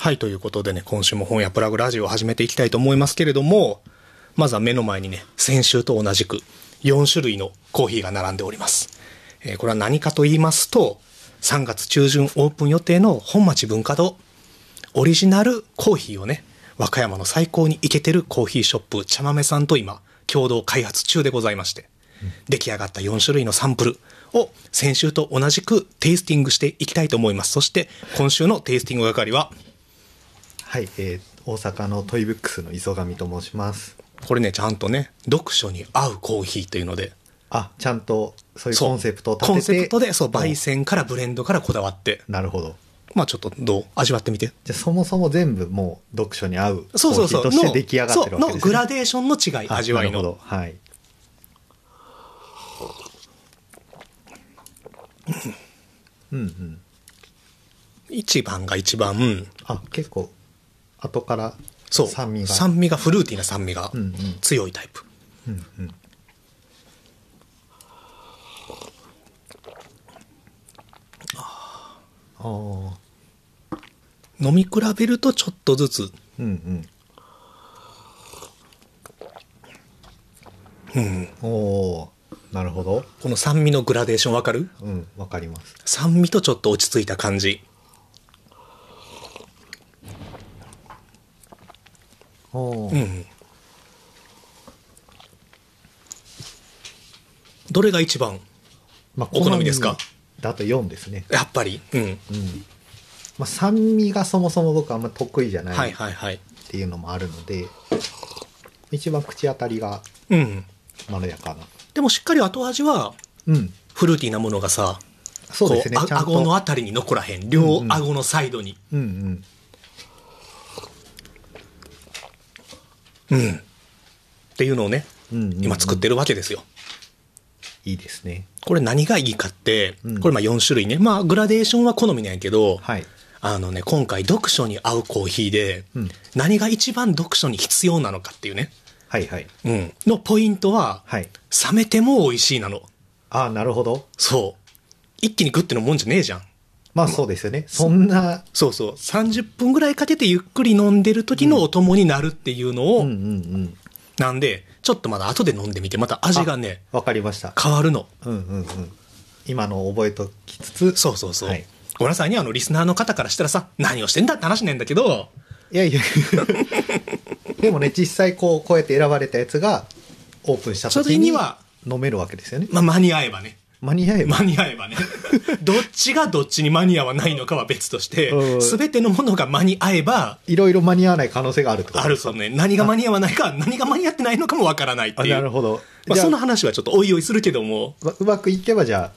はい、ということでね、今週も本屋プラグラジオを始めていきたいと思いますけれども、まずは目の前にね、先週と同じく4種類のコーヒーが並んでおります。えーこれは何かと言いますと、3月中旬オープン予定の本町文化堂、オリジナルコーヒーをね、和歌山の最高にイケてるコーヒーショップ、茶豆さんと今、共同開発中でございまして、出来上がった4種類のサンプルを先週と同じくテイスティングしていきたいと思います。そして、今週のテイスティング係は、はい、えー大阪のトイブックスの磯上と申します。これね、ちゃんとね、読書に合うコーヒーというので、あ、ちゃんとそういうそうコンセプトを立てて。コンセプトで、そう、焙ん煎からブレンドからこだわって、なるほど。まあちょっとどう味わってみて。じゃあそもそも全部もう読書に合うコそうそうそう。ーヒーとして出来上がってるわけですね。そうのグラデーションの違い、あ味わいの。なるほど。はい。うんうん。一番が一番、あ、結構、後からそう、酸味が。酸味が、フルーティーな酸味が強いタイプ。うんうん。ああ。飲み比べるとちょっとずつ、うんうん、うん。おおなるほど。この酸味のグラデーションわかる？うん、わかります。酸味とちょっと落ち着いた感じ。おお、うん。どれが一番まあお好みですか？だと4ですね。やっぱり。うん。うん。まあ、酸味がそもそも僕あんま得意じゃないはいっはいはい。ていうのもあるので、一番口当たりがうん。まろやかな。でもしっかり後味は、うん。フルーティーなものがさ、そうですね。顎のあたりに残らへん。両顎のサイドに。うんうん。うん。っていうのをね、うんうんうん今作ってるわけですよ。いいですね。これ何がいいかって、うんこれまあ4種類ね。まあグラデーションは好みなんやけど、はい。あのね、今回読書に合うコーヒーで、うん何が一番読書に必要なのかっていうね、はいはい。うん、のポイントは、はい。冷めても美味しいなの。ああ、なるほど。そう。一気にグッてのもんじゃねえじゃん。まあそうですよね。そんな、そうそう。30分ぐらいかけてゆっくり飲んでる時のお供になるっていうのを、うんうんうん。なんで、ちょっとまだ後で飲んでみて、また味がね、わかりました。変わるの。うんうんうん。今の覚えときつつ、そうそうそう。はいごめんなさいね、あの、リスナーの方からしたらさ、何をしてんだって話なんだけど、いやいや でもね、実際こう、こうやって選ばれたやつが、オープンしたそ時には飲めるわけですよね。まあ、間に合えばね。間に合えば。間に合えばね。どっちがどっちに間に合わないのかは別としてう、んすべてのものが間に合えば、いろいろ間に合わない可能性があるとあるとね、何が間に合わないか、何が間に合ってないのかもわからないってあいう。なるほど。まあ、その話はちょっとおいおいするけども、ううまくいけばじゃ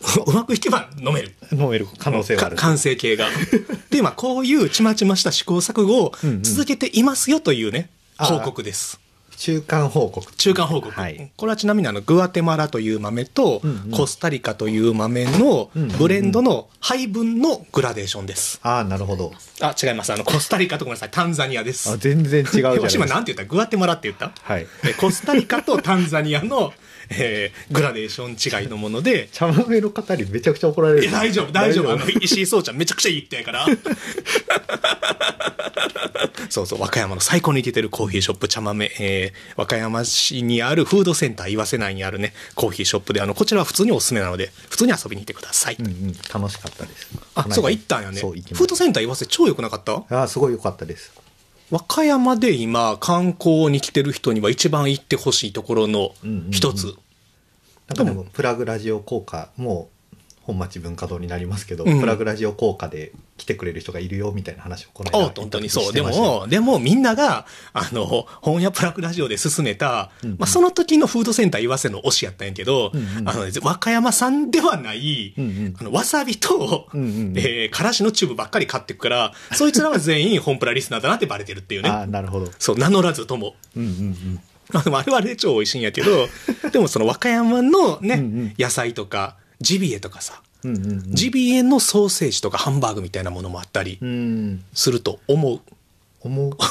うまくいけば飲める。あ、飲める可能性がある。か完成形が。で、まあ、こういうちまちました試行錯誤をうんうん続けていますよというね、あ報告です。中間報告。中間報告。はいこれはちなみにあの、グアテマラという豆とうんうんコスタリカという豆のうんうんうんブレンドの配分のグラデーションです。ああ、なるほど。あ、違います。あの、コスタリカとごめんなさい、タンザニアです。あ全然違うじゃないですか。今なんて言った？グアテマラって言った？はい。えコスタリカとタンザニアの、えーグラデーション違いのもので、茶豆の方にめちゃくちゃ怒られる。いや、大丈夫、大丈夫。あの、石井聡ちゃんめちゃくちゃいい人やから。そうそう、和歌山の最高に似てるコーヒーショップ茶豆、えー、和歌山市にあるフードセンター、岩瀬内にあるね、コーヒーショップで、あの、こちらは普通におすすめなので、普通に遊びに行ってください。うんうん、楽しかったです。あ、そうか、行ったんやね。フードセンター岩瀬超良くなかった？ああ、すごい良かったです。和歌山で今、観光に来てる人には一番行ってほしいところの一つ。なんかでも、プラグラジオ効果、もう、本町文化堂になりますけど、うんプラグラジオ効果で来てくれる人がいるよみたいな話をこの間あ本当にそう。でも、でもみんなが、あの、本屋プラクラジオで進めた、うんうんまあ、その時のフードセンター岩瀬の推しやったんやけど、うんうんあのね、和歌山産ではない、うんうんあのわさびと、うんうんうんえーからしのチューブばっかり買ってくから、そいつらは全員本プラリスナーだなってバレてるっていうああ、ね。なるほど。そう、名乗らずとも。うんうんうん。まあ、でもあれはあれで超美味しいんやけど、でもその和歌山のね、うんうん野菜とか、ジビエとかさ、うんうんうん。ジビエのソーセージとかハンバーグみたいなものもあったりうん。すると思う。思う？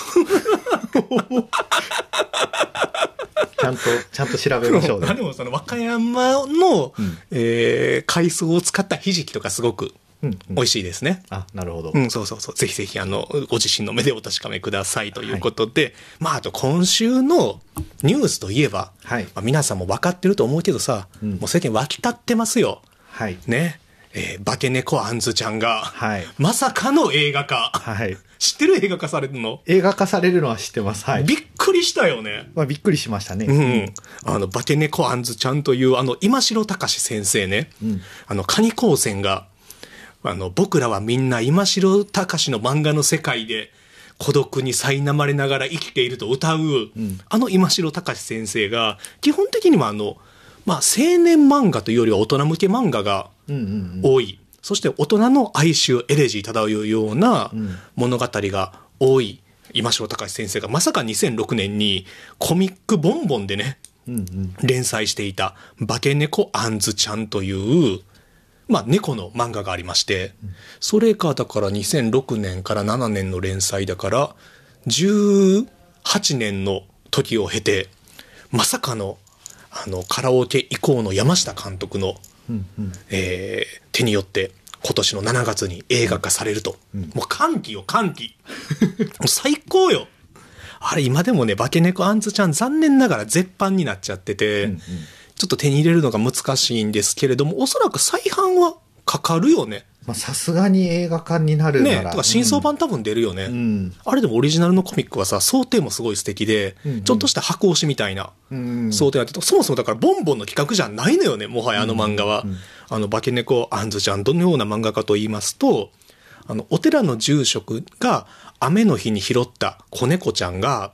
ちゃんと、ちゃんと調べましょうね。まあでもその和歌山の、うんえー海藻を使ったひじきとかすごくうんうん美味しいですね。あ、なるほど。うん、そうそうそう。ぜひぜひ、あの、ご自身の目でお確かめくださいということで、まあ、あと今週のニュースといえば、はいまあ、皆さんも分かってると思うけどさ、うんもう世間沸き立ってますよ。はい。ね。えー、化け猫あんずちゃんが、はいまさかの映画化。はい。知ってる映画化されるの、映画化されるのは知ってます。はい。びっくりしたよね。まあ、びっくりしましたね。うん。あの、化け猫あんずちゃんという、あの、今城隆先生ね。うんあの、カニ光線が、あの、僕らはみんな今城隆の漫画の世界で、孤独に苛まれながら生きていると歌う、んあの今城隆先生が、基本的にはあの、まあ、青年漫画というよりは大人向け漫画が。多い。そして大人の哀愁、エレジー漂うようなうん物語が多い。今城隆先生がまさか2006年にコミックボンボンでね、うんうん。連載していた化け猫あんずちゃんという、まあ猫の漫画がありまして、それがだから2006年から7年の連載だから、18年の時を経て、まさかの、あの、カラオケ以降の山下監督の、うんうん。えー手によって今年の7月に映画化されると。うんもう歓喜よ、歓喜。もう最高よ。あれ今でもね、化け猫あんずちゃん残念ながら絶版になっちゃってて、うんうんちょっと手に入れるのが難しいんですけれども、おそらく再販はかかるよね。まあ、さすがに映画化になるなねら。とか新装版多分出るよね。うん。あれでもオリジナルのコミックはさ、想定もすごい素敵で、うんうんちょっとした箱押しみたいなうん。想定があって、そもそもだからボンボンの企画じゃないのよね、もはやあの漫画は。うんうんあの、化け猫あんずちゃん、どのような漫画かと言いますと、あの、お寺の住職が雨の日に拾った子猫ちゃんが、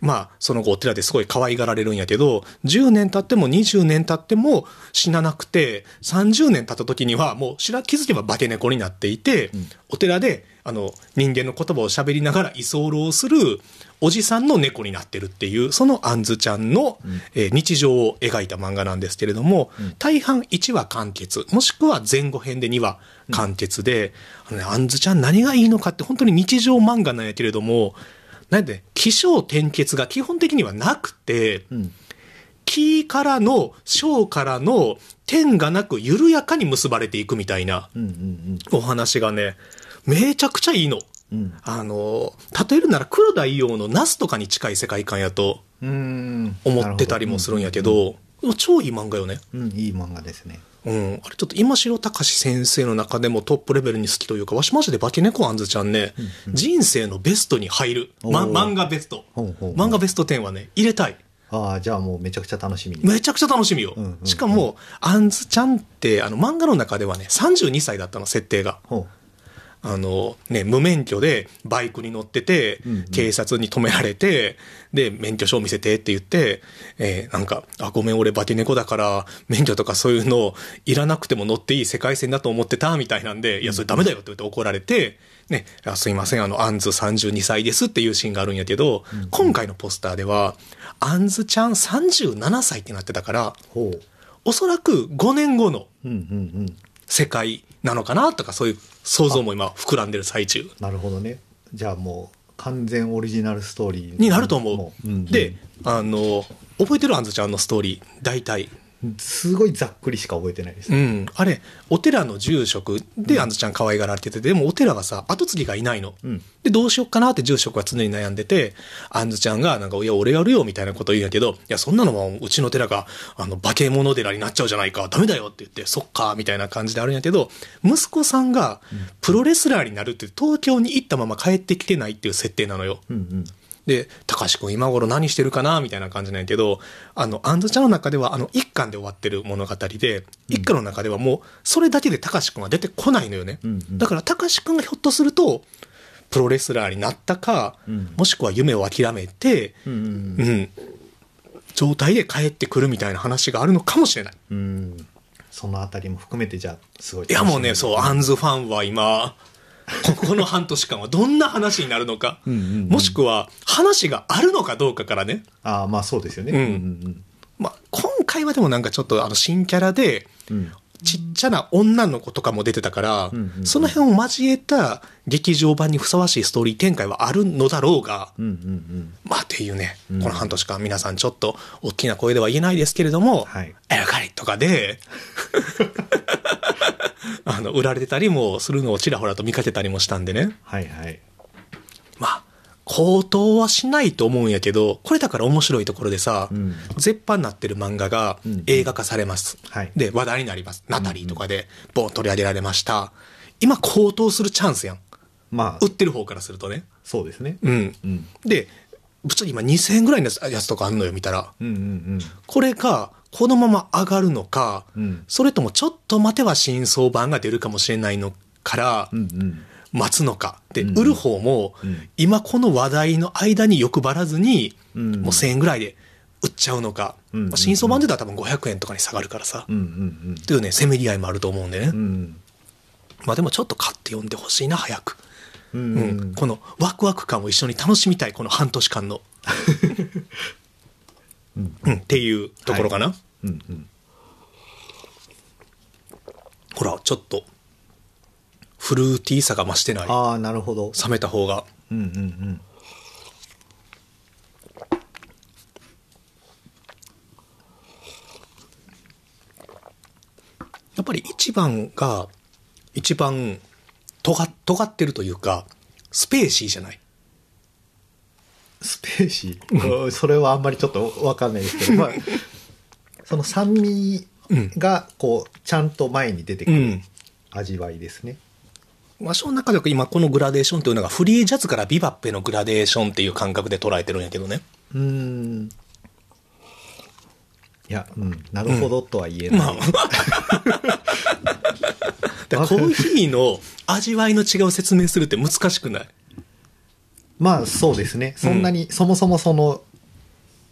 まあ、その後お寺ですごい可愛がられるんやけど、10年経っても20年経っても死ななくて、30年経った時にはもう知ら気づけば化け猫になっていて、ん。お寺で、あの、人間の言葉を喋りながら居候するおじさんの猫になってるっていう、そのあんずちゃんの、えー日常を描いた漫画なんですけれども、大半1話完結、もしくは前後編で2話完結で、あのね、あんずちゃん何がいいのかって本当に日常漫画なんやけれども、なんで、起承転結が基本的にはなくて、うん。木からの、章からの点がなく緩やかに結ばれていくみたいなお話がね、めちゃくちゃいいの。うん。あの、例えるなら黒田伊王のナスとかに近い世界観やとうん。思ってたりもするんやけど、でも超いい漫画よね。うん、いい漫画ですね。うん。あれちょっと今城隆先生の中でもトップレベルに好きというか、わしマジで化け猫あんずちゃんね、人生のベストに入る。ま、漫画ベスト。漫画ベスト10はね、入れたい。ああ、じゃあもうめちゃくちゃ楽しみに。めちゃくちゃ楽しみよ。うんうんうんしかも、あんずちゃんって、あの、漫画の中ではね、32歳だったの、設定が。ほあの、ね、無免許でバイクに乗ってて、うんうん警察に止められて、で、免許証見せてって言って、えーなんか、あ、ごめん、俺化け猫だから、免許とかそういうのいらなくても乗っていい世界線だと思ってた、みたいなんで、いや、それダメだよって言って怒られて、ね、あすいません、あの、アンズ32歳ですっていうシーンがあるんやけど、今回のポスターでは、アンズちゃん37歳ってなってたから。おそらく5年後のうんうんうん。世界なのかなとか、そういう想像も今膨らんでる最中。なるほどね。じゃあもう完全オリジナルストーリーになると思う。んんで、あの、覚えてる？あんずちゃんのストーリー、大体。すごいざっくりしか覚えてないです。うん。あれ、お寺の住職であんずちゃん可愛がられてて、でもお寺はさ、後継ぎがいないの。うんで、どうしよっかなって住職は常に悩んでて、あんずちゃんが、なんか、いや、俺やるよ、みたいなこと言うんやけど、いや、そんなのも、うちの寺が、あの、化け物寺になっちゃうじゃないか、ダメだよって言って、そっか、みたいな感じであるんやけど、息子さんが、プロレスラーになるって、東京に行ったまま帰ってきてないっていう設定なのよ。うんうん。で、高橋君今頃何してるかな？みたいな感じなんやけど、あの、アンズちゃんの中では、あの、一巻で終わってる物語で、一巻の中ではもう、それだけで高橋君は出てこないのよね。うんうんだから、高橋君がひょっとすると、プロレスラーになったか、うんもしくは夢を諦めて、うんうんうん、状態で帰ってくるみたいな話があるのかもしれない。うん。うん。そのあたりも含めてじゃあ、すごい。いやもうね、そう、アンズファンは今、ここの半年間はどんな話になるのか、うんもしくは話があるのかどうかからね、ああ、まあそうですよね。うん。うんまあ、今回はでもなんかちょっとあの新キャラで。ちっちゃな女の子とかも出てたから、うんうんうんその辺を交えた劇場版にふさわしいストーリー展開はあるのだろうが、うんうんうん。まあっていうね、うんこの半年間皆さんちょっと大きな声では言えないですけれども、はいエルカリとかで、あの、売られてたりもするのをちらほらと見かけたりもしたんでね。はいはいまあ、高騰はしないと思うんやけど、これだから面白いところでさ、うん絶版になってる漫画がうん映画化されます。はいで、話題になります。ナタリーとかで、ボン取り上げられました。今、高騰するチャンスやん。まあ売ってる方からするとね。そうですねうん。うんで、ぶっちゃけ今2000円ぐらいのやつとかあんのよ、見たら。うんうんこれが、このまま上がるのか、うんそれともちょっと待てば新装版が出るかもしれないのから、うんうんうん待つのか。で、うん売る方も、うん今この話題の間に欲張らずに、うんもう1000円ぐらいで売っちゃうのか。うんまあ新装版でだったら多分500円とかに下がるからさ。うんうんっていうね、せめぎ合いもあると思うんでね。まあでもちょっと買って読んでほしいな、早く。うんこのワクワク感を一緒に楽しみたい、この半年間の。うんうん、っていうところかな。うんうんほら、ちょっと、フルーティーさが増してない。ああなるほど冷めた方が。うんうんうんやっぱり一番が、一番、尖っ尖ってるというか、スペーシーじゃない。スペーシー、うんそれはあんまりちょっとわかんないですけど、まあ、その酸味がこうちゃんと前に出てくるうん。味わいですね、わしの中では今このグラデーションというのがフリージャズからビバッペのグラデーションっていう感覚で捉えてるんやけどね。うーん。いや、うん、なるほどとは言えない、まあ。コーヒーの味わいの違いを説明するって難しくない？まあそうですね。そんなに、そもそもその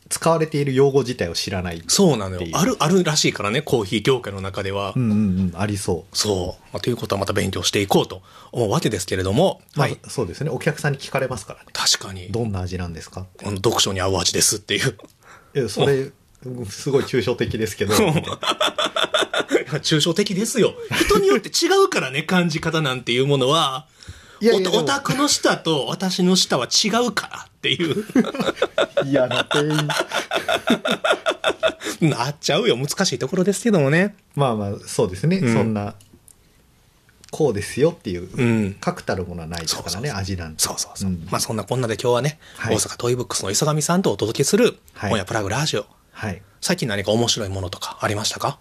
使われている用語自体を知らないそうなの。よある、あるらしいからね、コーヒー業界の中では。うんうんうんありそうそう。まあ、ということはまた勉強していこうと思うわけですけれども、まあ、はい。そうですねお客さんに聞かれますからね確かに、どんな味なんですか？読書に合う味ですっていう。えそれすごい抽象的ですけど 抽象的ですよ。人によって違うからね、感じ方なんていうものは。いやいやおオタクの舌と私の舌は違うからっていう。嫌な店員なっちゃうよ。難しいところですけどもね。まあまあそうですね、うん。そんなこうですよっていう、うん。確たるものはないですからね味なんて。そうそうそう。ん。まあそんなこんなで今日はね、はい。大阪トイブックスの磯上さんとお届けする、はい。本屋プラグラジオ。はい。最近何か面白いものとかありましたか？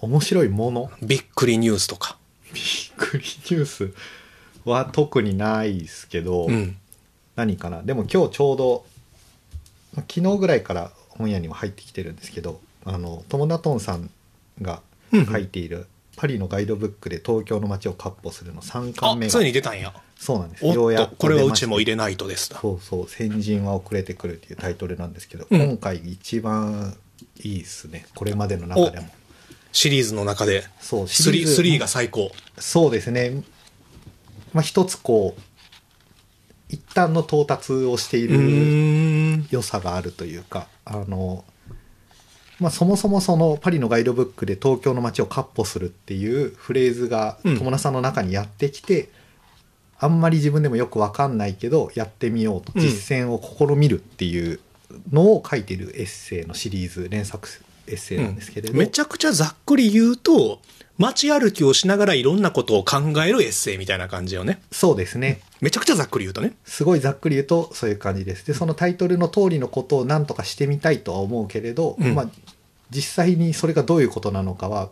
面白いもの？びっくりニュースとか。びっくりニュースは特にないですけど、うん。何かなでも今日ちょうどまあ昨日ぐらいから本屋には入ってきてるんですけどあの友田トンさんが書いている「パリのガイドブックで東京の街を闊歩する」の3あ巻目、がついに出たんや。そうなんですおっと、ようやくこれはうちも入れないとですだ。そうそう「先人は遅れてくる」っていうタイトルなんですけど、うん今回一番いいですねこれまでの中でもシリーズの中で。そう3、3が最高。そうですねまあ一つこう一旦の到達をしていうる。良さがあるというかあの、まあ、そもそもそのパリのガイドブックで東京の街を闊歩するっていうフレーズがうん。友田さんの中にやってきて、あんまり自分でもよく分かんないけどやってみようとうん。実践を試みるっていうのを書いているエッセイのシリーズ連作エッセイなんですけれど、めちゃくちゃざっくり言うと、街歩きをしながらいろんなことを考えるエッセイみたいな感じよね。そうですねめちゃくちゃざっくり言うとね。すごいざっくり言うとそういう感じですでそのタイトルの通りのことを何とかしてみたいとは思うけれど、うんまあ実際にそれがどういうことなのかは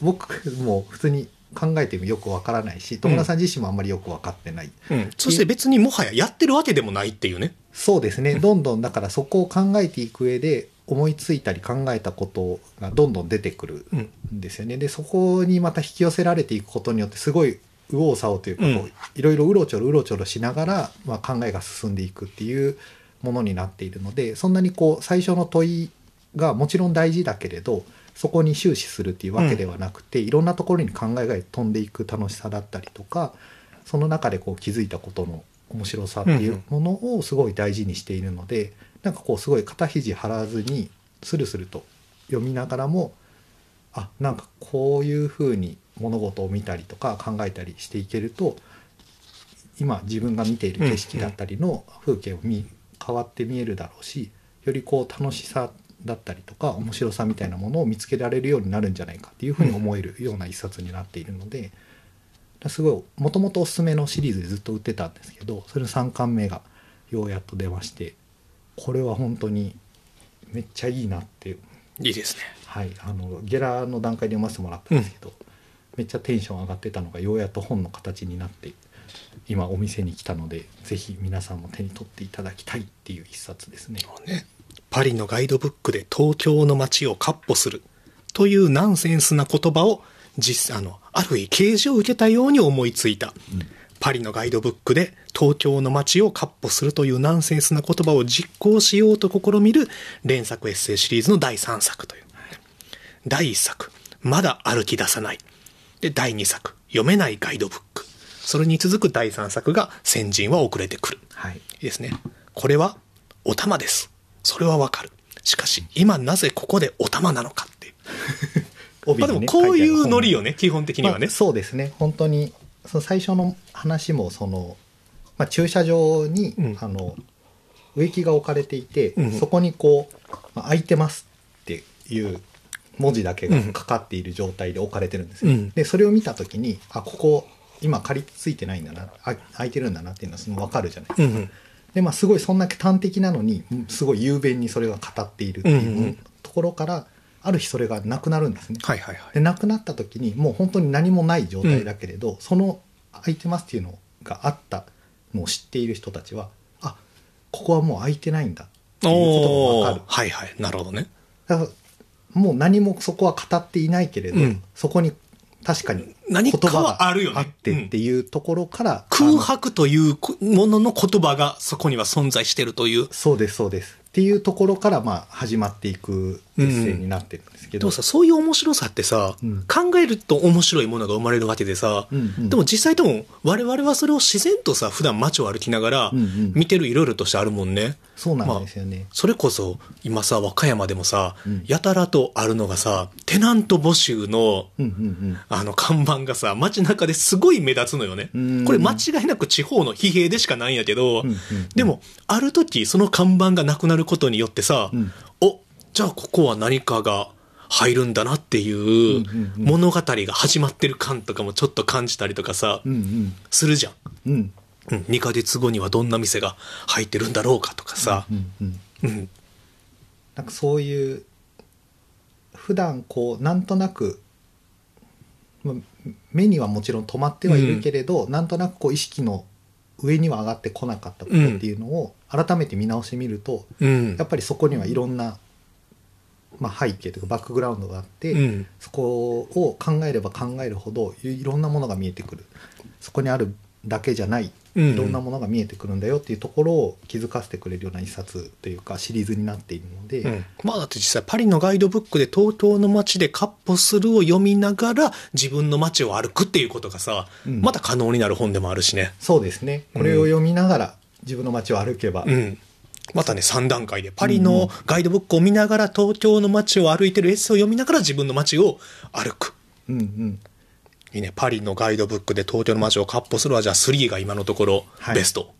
僕も普通に考えてもよくわからないし友田さん自身もあんまりよく分かってない、うん。そして別にもはややってるわけでもないっていうね。そうですねどんどんだからそこを考えていく上で思いついたり考えたことがどんどん出てくるうん。んですよね。でそこにまた引き寄せられていくことによってすごい右往左往というかいろいろうろちょろうろちょろしながら、まあ、考えが進んでいくっていうものになっているのでそんなにこう最初の問いがもちろん大事だけれどそこに終始するっていうわけではなくて、いろんなところに考えが飛んでいく楽しさだったりとかその中でこう気づいたことの面白さっていうものをすごい大事にしているので、なんかこうすごい肩肘張らずにスルスルと読みながらもあなんかこういうふうに物事を見たりとか考えたりしていけると今自分が見ている景色だったりの風景を見変わって見えるだろうしよりこう楽しさだったりとか面白さみたいなものを見つけられるようになるんじゃないかっていうふうに思えるような一冊になっているので、すごいもともとおすすめのシリーズでずっと売ってたんですけどそれの3巻目がようやっと出ましてこれは本当にめっちゃいいなっていいですね。はい、あのゲラの段階で読ませてもらったんですけど、めっちゃテンション上がってたのがようやっと本の形になって今お店に来たのでぜひ皆さんも手に取っていただきたいっていう一冊ですね。ねパリのガイドブックで東京の街を闊歩するというナンセンスな言葉を実あのある日啓示を受けたように思いついた、パリのガイドブックで東京の街を闊歩するというナンセンスな言葉を実行しようと試みる連作エッセイシリーズの第3作という。第1作、まだ歩き出さない。で、第2作、読めないガイドブック。それに続く第3作が、先人は遅れてくる。はい、いいですね。これは、お玉です。それはわかる。しかし、今なぜここでお玉なのかっていう。帯まあでも、こういうノリよね、基本的にはね。まあそうですね本当にその最初の話もその、まあ、駐車場に、うん。あの植木が置かれていて、うんそこにこう「まあ、空いてます」っていう文字だけがかかっている状態で置かれてるんですよ、うん。でそれを見た時にあここ今借りついてないんだなあ空いてるんだなっていうのはその分かるじゃないですか、うんうん。でまあすごいそんだけ端的なのにうんすごい雄弁にそれが語っているっていううんうん。ところから、ある日それがなくなるんですね、はいはいはい。で亡くなった時にもう本当に何もない状態だけれど、その空いてますっていうのがあったのを知っている人たちはあここはもう空いてないんだっていうことおーが分かるはいはい。なるほどね。だからもう何もそこは語っていないけれど、うんそこに確かに言葉があるよねあってっていうところから、空あの白というものの言葉がそこには存在してるという。そうですそうですっていうところからまあ始まっていくエッセイになってるんですけど、でもさ、そういう面白さってさ、うん。考えると面白いものが生まれるわけでさ、うんうん。でも実際でも我々はそれを自然とさ、普段街を歩きながらうんうん。見てるいろいろとしてあるもんね。そうなんですよね、それこそ今さ、和歌山でもさ、うん。やたらとあるのがさ、テナント募集のうんうんあの看板がさ、街中ですごい目立つのよね。うん。これ間違いなく地方の疲弊でしかないんやけどうんうん、でも、ある時その看板がなくなることによってさうん、お、じゃあここは何かが入るんだなっていううんうんうん。物語が始まってる感とかもちょっと感じたりとかさうんう、ん。するじゃん。うん。うん。うん、2ヶ月後にはどんな店が入ってるんだろうかとかさ。う、んうんうん、なんかそういう普段こうなんとなくま目にはもちろん止まってはいるけれど、なんとなくこう意識の上には上がってこなかったことっていうのを改めて見直してみると、うん。やっぱりそこにはいろんな、まあ、背景というかバックグラウンドがあって、うん。そこを考えれば考えるほどいいろんなものが見えてくる。そこにあるだけじゃないうん。いろんなものが見えてくるんだよっていうところを気づかせてくれるような一冊というかシリーズになっているので、うん、まあだって実際パリのガイドブックで東京の街でカッポするを読みながら自分の街を歩くっていうことがさ、うん。また可能になる本でもあるしね。そうですね。これを読みながら自分の街を歩けば、うん。またね、3段階で、パリのガイドブックを見ながら東京の街を歩いてるエッセイを読みながら自分の街を歩く。うんうんいいね。パリのガイドブックで東京の街をカッポするは、じゃあ3が今のところはいベスト。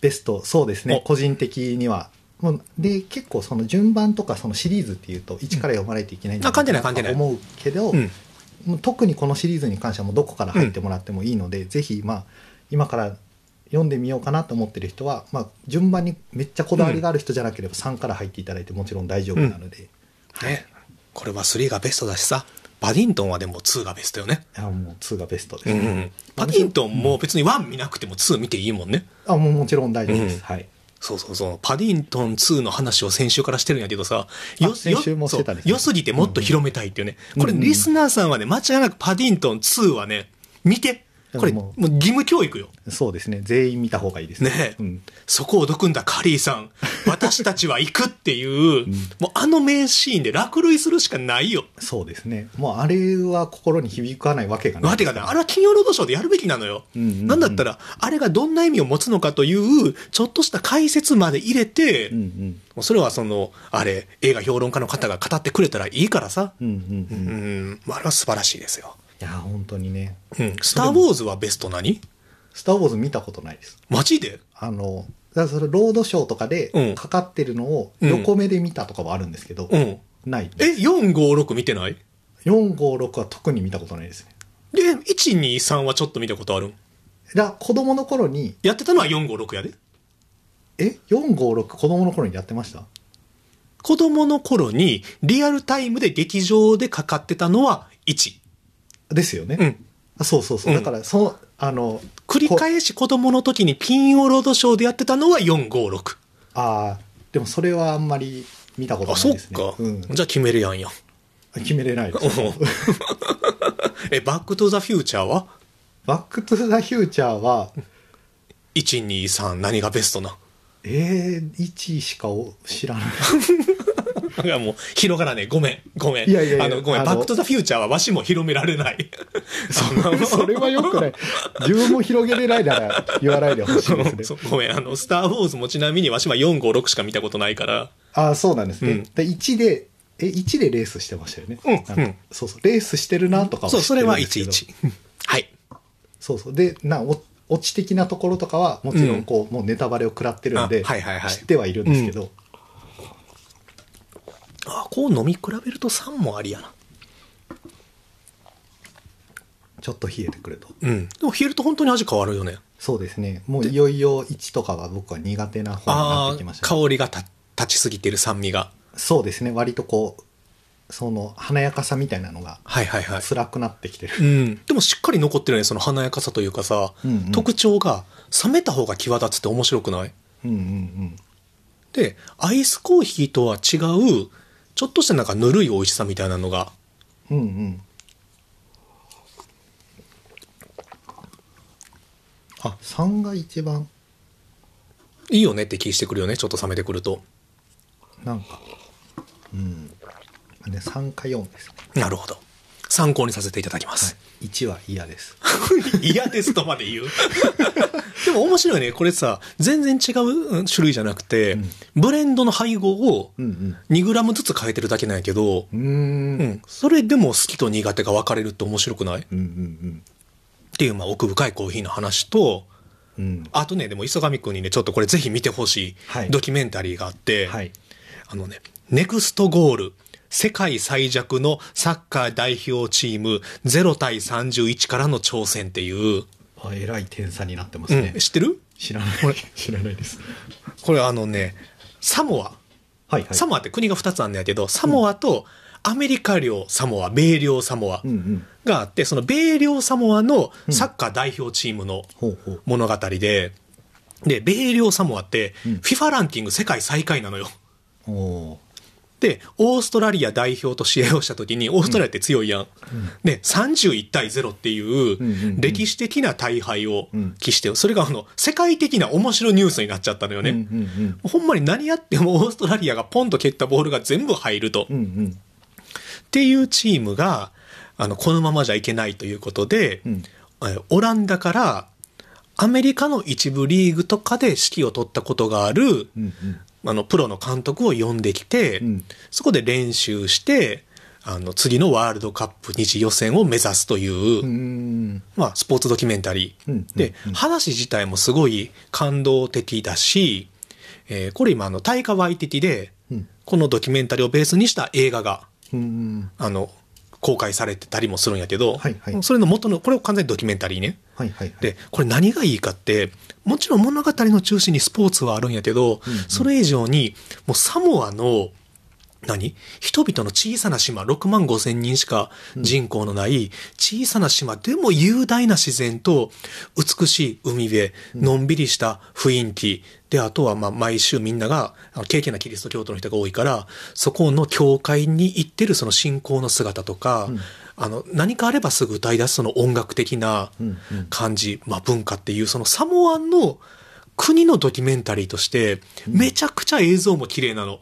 ベストそうですねお個人的にはもうで結構その順番とかそのシリーズっていうと1から読まないといけないんない関係ない思うけど、うん。特にこのシリーズに関してはもうどこから入ってもらってもいいので、ぜひまあ今から読んでみようかなと思ってる人は、まあ、順番にめっちゃこだわりがある人じゃなければ3から入っていただいてもちろん大丈夫なので、ね。これは3がベストだしさ、パディントンはでも2がベストよね。いやもう2がベストです、うんうん。パディントンも別に1見なくても2見ていいもんね。あもうもちろん大丈夫です、うんはいそうそうそう。パディントン2の話を先週からしてるんやけどさ、あ先週もしてたねそう良すぎてもっと広めたいっていうね。これうんうんリスナーさんはね、間違いなくパディントン2はね、見て。これ、でももう義務教育よ。そうですね。全員見た方がいいですね。え、うん、そこをどくんだカリーさん。私たちは行くっていう、もうあの名シーンで落類するしかないよ。そうですね。もうあれは心に響かないわけがないわてがね、あれは金曜ロードショーでやるべきなのよ。うんうんうん。なんだったら、あれがどんな意味を持つのかという、ちょっとした解説まで入れて、うんうん。もうそれはその、あれ、映画評論家の方が語ってくれたらいいからさ。うんうんううんん、まああれは素晴らしいですよ。いや本当にねうん。スター・ウォーズはベスト何「スター・ウォーズ」見たことないですマジで？あのだそのロードショーとかでうんかかってるのをうん横目で見たとかはあるんですけど、うん。ない。え、456見てない？456は特に見たことないですね。で、123はちょっと見たことあるん？だ子供の頃に、やってたのは456やで。え ?456 子供の頃にやってました？子供の頃にリアルタイムで劇場でかかってたのは1。ですよね。うん。あそうそうそう。うんだから、その、あの、繰り返し子供の時に金曜ロードショーでやってたのは456。ああ、でもそれはあんまり見たことあ、ないですね。そっか。うん。じゃあ決めれやんや。決めれないです。うんえ、バックトゥザフューチャーは？バックトゥザフューチャーは、?1、2、3、何がベストな？えー、1位しかお知らない。いやもう広がらねえ。ごめん。ごめん。いやいやいやあの、ごめん。あのバックトゥザフューチャーはわしも広められない。そ それはよくない。自分も広げれないなら言わないでほしいですね。ごめん。あの、スター・ウォーズもちなみにわしは4、5、6しか見たことないから。ああ、そうなんですね。うんで1で、え、1でレースしてましたよね。うんなんかうんそうそう。レースしてるなとかはそう、それは知ってるんですけど11。はい。そうそう。で、な、おオチ的なところとかは、もちろんこう、もうネタバレを食らってるんで、あはいはいはい知ってはいるんですけど、あ、こう飲み比べると3もありやな。ちょっと冷えてくると。うん。でも冷えると本当に味変わるよね。そうですね。もういよいよ1とかは僕は苦手な方になってきました、香りがた立ちすぎてる酸味が。そうですね。割とこう、その華やかさみたいなのがはいはいはい。辛くなってきてる。うん。でもしっかり残ってるね、その華やかさというかさ、うんうん特徴が冷めた方が際立つって面白くない？うんうんうん。で、アイスコーヒーとは違う、ちょっとしたなんかぬるい美味しさみたいなのが、うんうん。あ、3が一番、いいよねって気してくるよね、ちょっと冷めてくると。なんか、うん。ね、3か4ですね。なるほど。参考にさせていただきます。1は嫌です。嫌ですとまで言う？でも面白いね。これさ、全然違ううん種類じゃなくて、ブレンドの配合をうん2グラムずつ変えてるだけなんやけど、うん。うーん。ううんん。それでも好きと苦手が分かれるって面白くない？っうんうんていう、まあ、奥深いコーヒーの話と、うん。うん。あとね、でも、磯上くんにね、ちょっとこれぜひ見てほしいドキュメンタリーがあって、はい。あのね、ネクストゴール、世界最弱のサッカー代表チーム0対31からの挑戦っていう、あ、えらい点差になってますねうん、。知ってる？知らない。知らないです。これあのね、サモア。はいはい。サモアって国が2つあるんだけど、サモアとアメリカ領サモア、米領サモア。があって、その米領サモアのサッカー代表チームの。物語で、で、米領サモアって、うん FIFA ランキング世界最下位なのよ。おーで、オーストラリア代表と試合をした時に、オーストラリアって強いやん。で、31対0っていんうんううん歴史的な大敗をうん期して、それがあの、世界的な面白いニュースになっちゃったのよね。うんうんほんまに何やってもオーストラリアがポンと蹴ったボールが全部入ると。うん。うんうん。っていうチームが、あの、このままじゃいけないということで、うんえオランダから、アメリカの一部リーグとかで指揮を取ったことがある、うんうん。あの、プロの監督を呼んできて、うんそこで練習して、あの、次のワールドカップ二次予選を目指すという、う。まあ、スポーツドキュメンタリー。うんで、うん話自体もすごい感動的だし、えーこれ今、あの、タイカワイティティで、うんこのドキュメンタリーをベースにした映画が、うん。あの、公開されてたりもするんやけど、はいはいそれの元の、これを完全にドキュメンタリーね。はいはいはい。で、これ何がいいかって、もちろん物語の中心にスポーツはあるんやけど、うんうんそれ以上に、もうサモアの、何？人々の小さな島、6万5千人しか人口のない小さな島でも雄大な自然と美しい海辺、のんびりした雰囲気、で、あとはまあ毎週みんなが、あの敬虔なキリスト教徒の人が多いから、そこの教会に行ってるその信仰の姿とか、うん。あの、何かあればすぐ歌い出すその音楽的なうんうん。感じ、まあ文化っていう、そのサモアの国のドキュメンタリーとして、めちゃくちゃ映像も綺麗なの。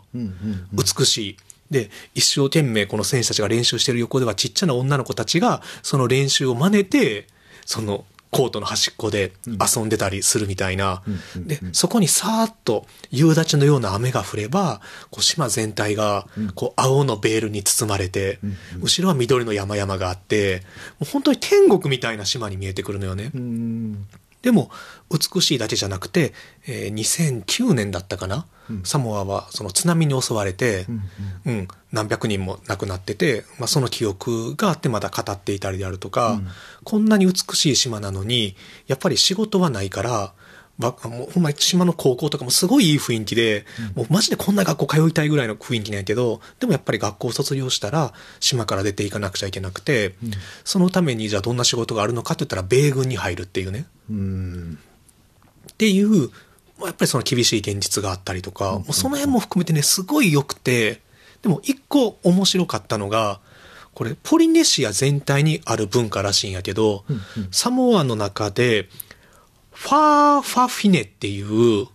美しい。で、一生懸命この選手たちが練習してる横ではちっちゃな女の子たちが、その練習を真似て、そのコートの端っこで遊んでたりするみたいな。で、そこにさーっと夕立のような雨が降れば、こう島全体がこう青のベールに包まれて、後ろは緑の山々があって、もう本当に天国みたいな島に見えてくるのよね。うん。でも美しいだけじゃなくて、えー2009年だったかな、うん。サモアはその津波に襲われて、うんうん、何百人も亡くなってて、まあ、その記憶があってまだ語っていたりであるとか、うん。こんなに美しい島なのにやっぱり仕事はないからわもうほんまに島の高校とかもすごいいい雰囲気で、もうマジでこんな学校通いたいぐらいの雰囲気なんやけどでもやっぱり学校を卒業したら島から出ていかなくちゃいけなくて、うん。そのためにじゃあどんな仕事があるのかって言ったら米軍に入るっていうね。うんっていう、まあやっぱりその厳しい現実があったりとか、うんもうその辺も含めてね、すごい良くて、でも一個面白かったのが、これ、ポリネシア全体にある文化らしいんやけど、うんうん。サモアの中で、ファーファフィネっていう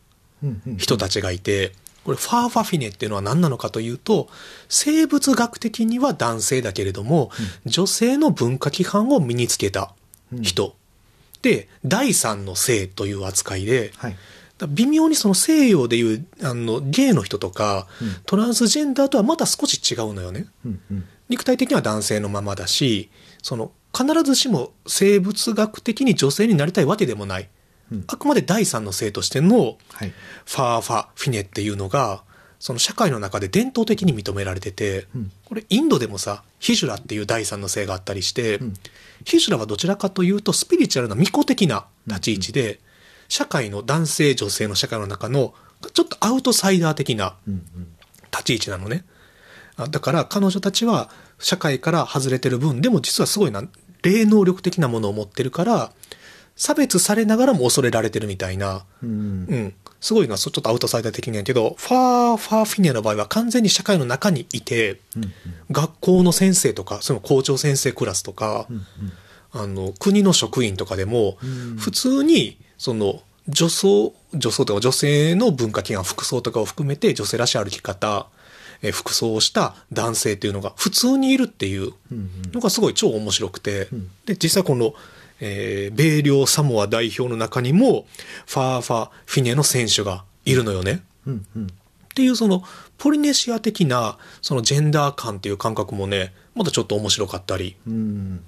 人たちがいて、これ、ファーファフィネっていうのは何なのかというと、生物学的には男性だけれども、女性の文化規範を身につけた人。で、第三の性という扱いで、はい。微妙にその西洋でいうあのゲイの人とか、うん。トランスジェンダーとはまた少し違うのよね。うんうん。肉体的には男性のままだし、その必ずしも生物学的に女性になりたいわけでもない。うん。あくまで第三の性としてのはい。ファーファフィネっていうのが、その社会の中で伝統的に認められてて、うん。これインドでもさ、ヒジュラっていう第三の性があったりして、うんヒジュラはどちらかというとスピリチュアルな巫女的な立ち位置で、社会の男性女性の社会の中のちょっとアウトサイダー的な立ち位置なのね。あだから彼女たちは社会から外れてる分、でも実はすごいな、霊能力的なものを持ってるから、差別されながらも恐れられてるみたいな、うん。うん。すごいな、そちょっとアウトサイダー的なんやけど、ファー、ファーフィネの場合は完全に社会の中にいて、うん学校の先生とか、その校長先生クラスとか、うんあの、国の職員とかでもうん、普通に、その、女装、女装とか女性の文化規範、服装とかを含めて女性らしい歩き方、えー服装をした男性っていうのが普通にいるっていううん。のがすごい超面白くて、うん。で、実際この、えー米領サモア代表の中にも、ファーファフィネの選手がいるのよね。うんうん。っていうその、ポリネシア的な、そのジェンダー感っていう感覚もね、またちょっと面白かったり、うん。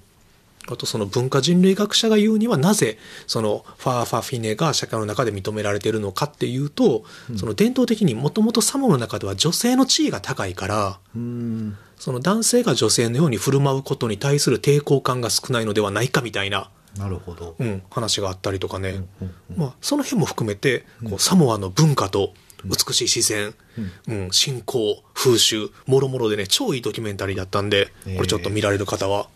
あとその文化人類学者が言うにはなぜそのファーファフィネが社会の中で認められているのかっていうと、その伝統的にもともとサモの中では女性の地位が高いから、うん。その男性が女性のように振る舞うことに対する抵抗感が少ないのではないかみたいな、なるほど。うん、話があったりとかね、うんうんまあ、その辺も含めてこうサモアの文化と美しい自然、うん。信仰風習もろもろでね超いいドキュメンタリーだったんでえー。これちょっと見られる方は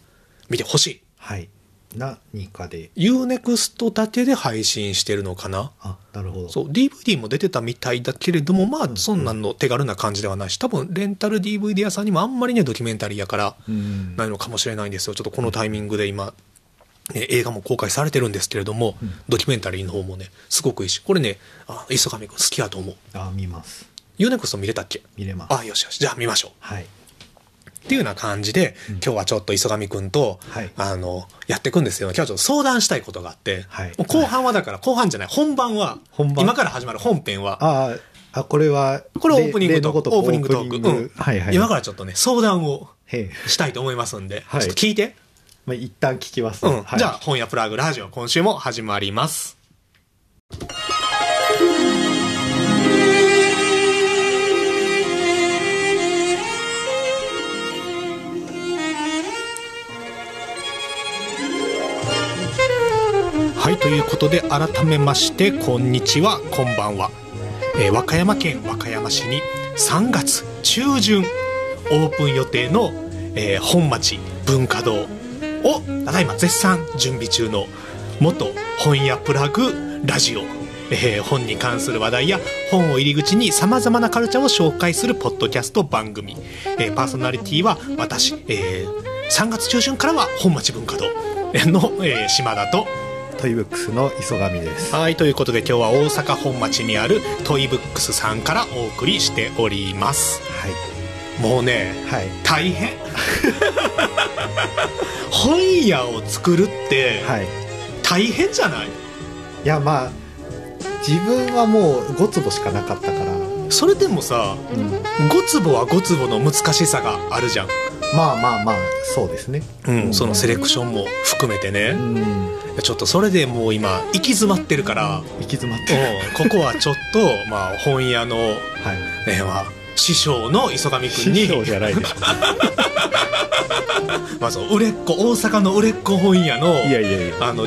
見てほしい。はい。何かで。UNEXT だけで配信してるのかな？あなるほど。そう DVD も出てたみたいだけれどもまあそんなんの手軽な感じではないし多分レンタル DVD 屋さんにもあんまりねドキュメンタリーやからうん。ないのかもしれないんですよ。ちょっとこのタイミングで今、ね、映画も公開されてるんですけれども、ドキュメンタリーの方もねすごくいいしこれねあ磯上君好きやと思う。あ見ます。UNEXT 見れたっけ？見れます。あよしよし。じゃあ見ましょう。はい。っていうような感じで、今日はちょっと磯上くんと、はい。あの、やっていくんですけど、今日はちょっと相談したいことがあって、はい。後半はだから、後半じゃない、本番は、本番。今から始まる本編は、ああこれはこれオープニングトーク、オープニングトーク。うん。はいはい。今からちょっとね、相談をしたいと思いますんで、はい。ちょっと聞いて。まあ一旦聞きますうん。はいじゃあ、本屋プラグラジオ、今週も始まります。はい、ということで、改めまして、こんにちは、こんばんは。えー和歌山県和歌山市に3月中旬オープン予定の、えー本町文化堂をただいま絶賛準備中の元本屋プラグラジオ、えー本に関する話題や本を入り口にさまざまなカルチャーを紹介するポッドキャスト番組、えーパーソナリティは私、えー3月中旬からは本町文化堂。の、えー島田と。トイブックスの磯上です。はい、ということで今日は大阪本町にあるトイブックスさんからお送りしております。はい。もうね、はい。大変。本屋を作るってはい。大変じゃない？いやまあ自分はもう5坪しかなかったから、それでもさ、うん、5坪は5坪の難しさがあるじゃん。まあまあまあそうですね。うん、そのセレクションも含めてうね、んちょっとそれでもう今行き詰まってるから、うん、行き詰まってる。ここはちょっとまあ本屋の、はい師匠の磯上くんに。師匠じゃないです。まず売れっ子大阪の売れっ子本屋のいやいやいや。あの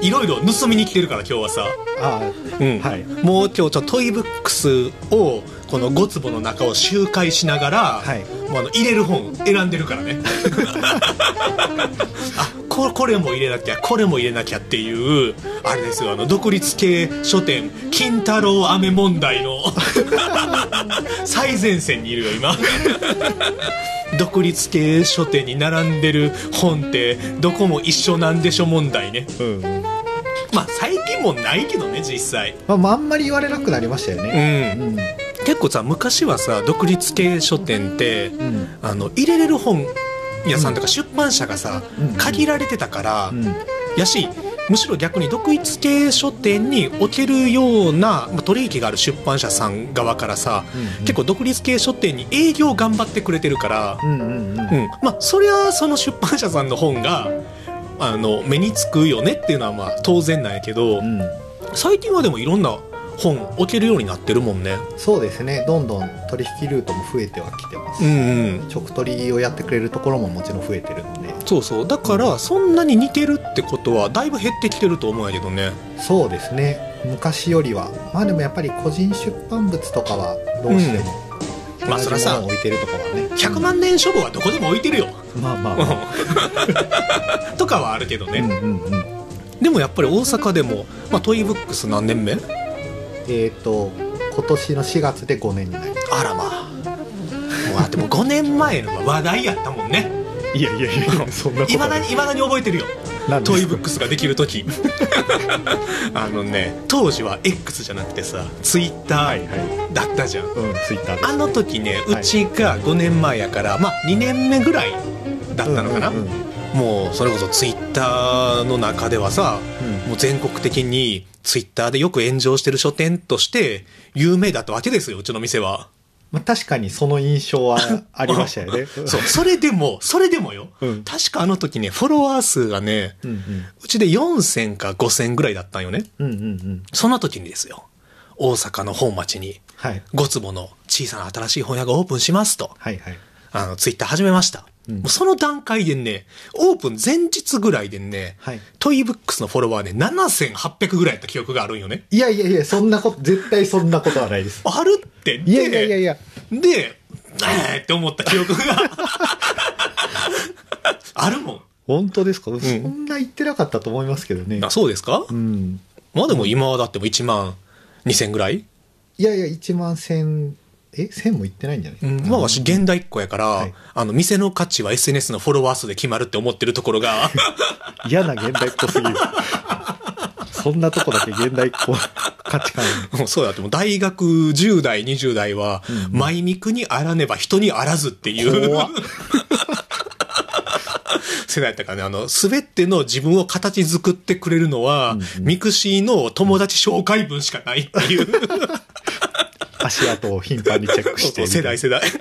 いろいろ盗みに来てるから今日はさ、あうん。はい。もう今日ちょっとトイブックスをこの5坪の中を周回しながら、はいもうあの入れる本選んでるからね。あここれも入れなきゃこれも入れなきゃっていうあれですよあの独立系書店金太郎飴問題の最前線にいるよ今。独立系書店に並んでる本ってどこも一緒なんでしょ問題ね。うん。うんまあ最近もないけどね実際。まあまああんまり言われなくなりましたようねん。うん結構さ昔はさ独立系書店ってうん。あの入れれる本屋さんとか出版社がさ、うん。限られてたから、うん。やしむしろ逆に独立系書店に置けるような、まあ、取引がある出版社さん側からさ、うん。結構独立系書店に営業頑張ってくれてるから、うんうんうん。うん。まあそりゃその出版社さんの本があの目につくよねっていうのはまあ当然なんやけど、うん。最近はでもいろんな本置けるようになってるもんね。そうですね。どんどん取引ルートも増えてはきてます、うんうん。直取をやってくれるところももちろん増えてるんで。そうそう。だからそんなに似てるってことはだいぶ減ってきてると思うんやけどね。そうですね。昔よりは。まあでもやっぱり個人出版物とかはどうしても、まあそりゃさ置いてるとかはね。100万年書房はどこでも置いてるよ。まあまあまあ。とかはあるけどね、うんうんうん。でもやっぱり大阪でも、まあ、トイブックス何年目えっ、と今年の4月で5年になります。あらまあ。もうだってもう5年前のが話題やったもんね。いやいやいやそんなことい。まだに未だに覚えてるよ。トイブックスができる時。あのね当時は X じゃなくてさツイッタはいはいーだったじゃん、うんツイッターあの時ねうちが5年前やから、まあ2年目ぐらいだったのかな、うんうんうんもうそれこそツイッターの中ではさうん。もう全国的にツイッターでよく炎上してる書店として有名だったわけですようちの店は。まあ、確かにその印象はありましたよね。そうそれでもそれでもよ、うん。確かあの時ねフォロワー数がねうんうん。うちで4000か5000ぐらいだったんよね。うんうんうん。その時にですよ大阪の本町にはい。5坪の小さな新しい本屋がオープンしますと。はいはい。あのツイッター始めました、うん。その段階でねオープン前日ぐらいでね、はい。トイブックスのフォロワーね7800ぐらいやった記憶があるんよね。いやいやいやそんなこと絶対そんなことはないです。あるって。いやいやいやいや。でえーって思った記憶が。あるもん。本当ですか、そんな言ってなかったと思いますけどね。あそうですか、うん。まあでも今はだっても1万2000ぐらい、いやいや1万1000え1000も言ってないんじゃない？うん、まあわし現代っ子やから、はい。あの店の価値は SNS のフォロワー数で決まるって思ってるところが。嫌な現代っ子すぎる。そんなとこだけ現代っ子価値観。も うそうだってもう大学10代20代は、マイミクにあらねば人にあらずっていう。世代だったからね、あの、すべての自分を形作ってくれるのは、ミクシーの友達紹介文しかないっていう。足跡を頻繁にチェックして世代 世代。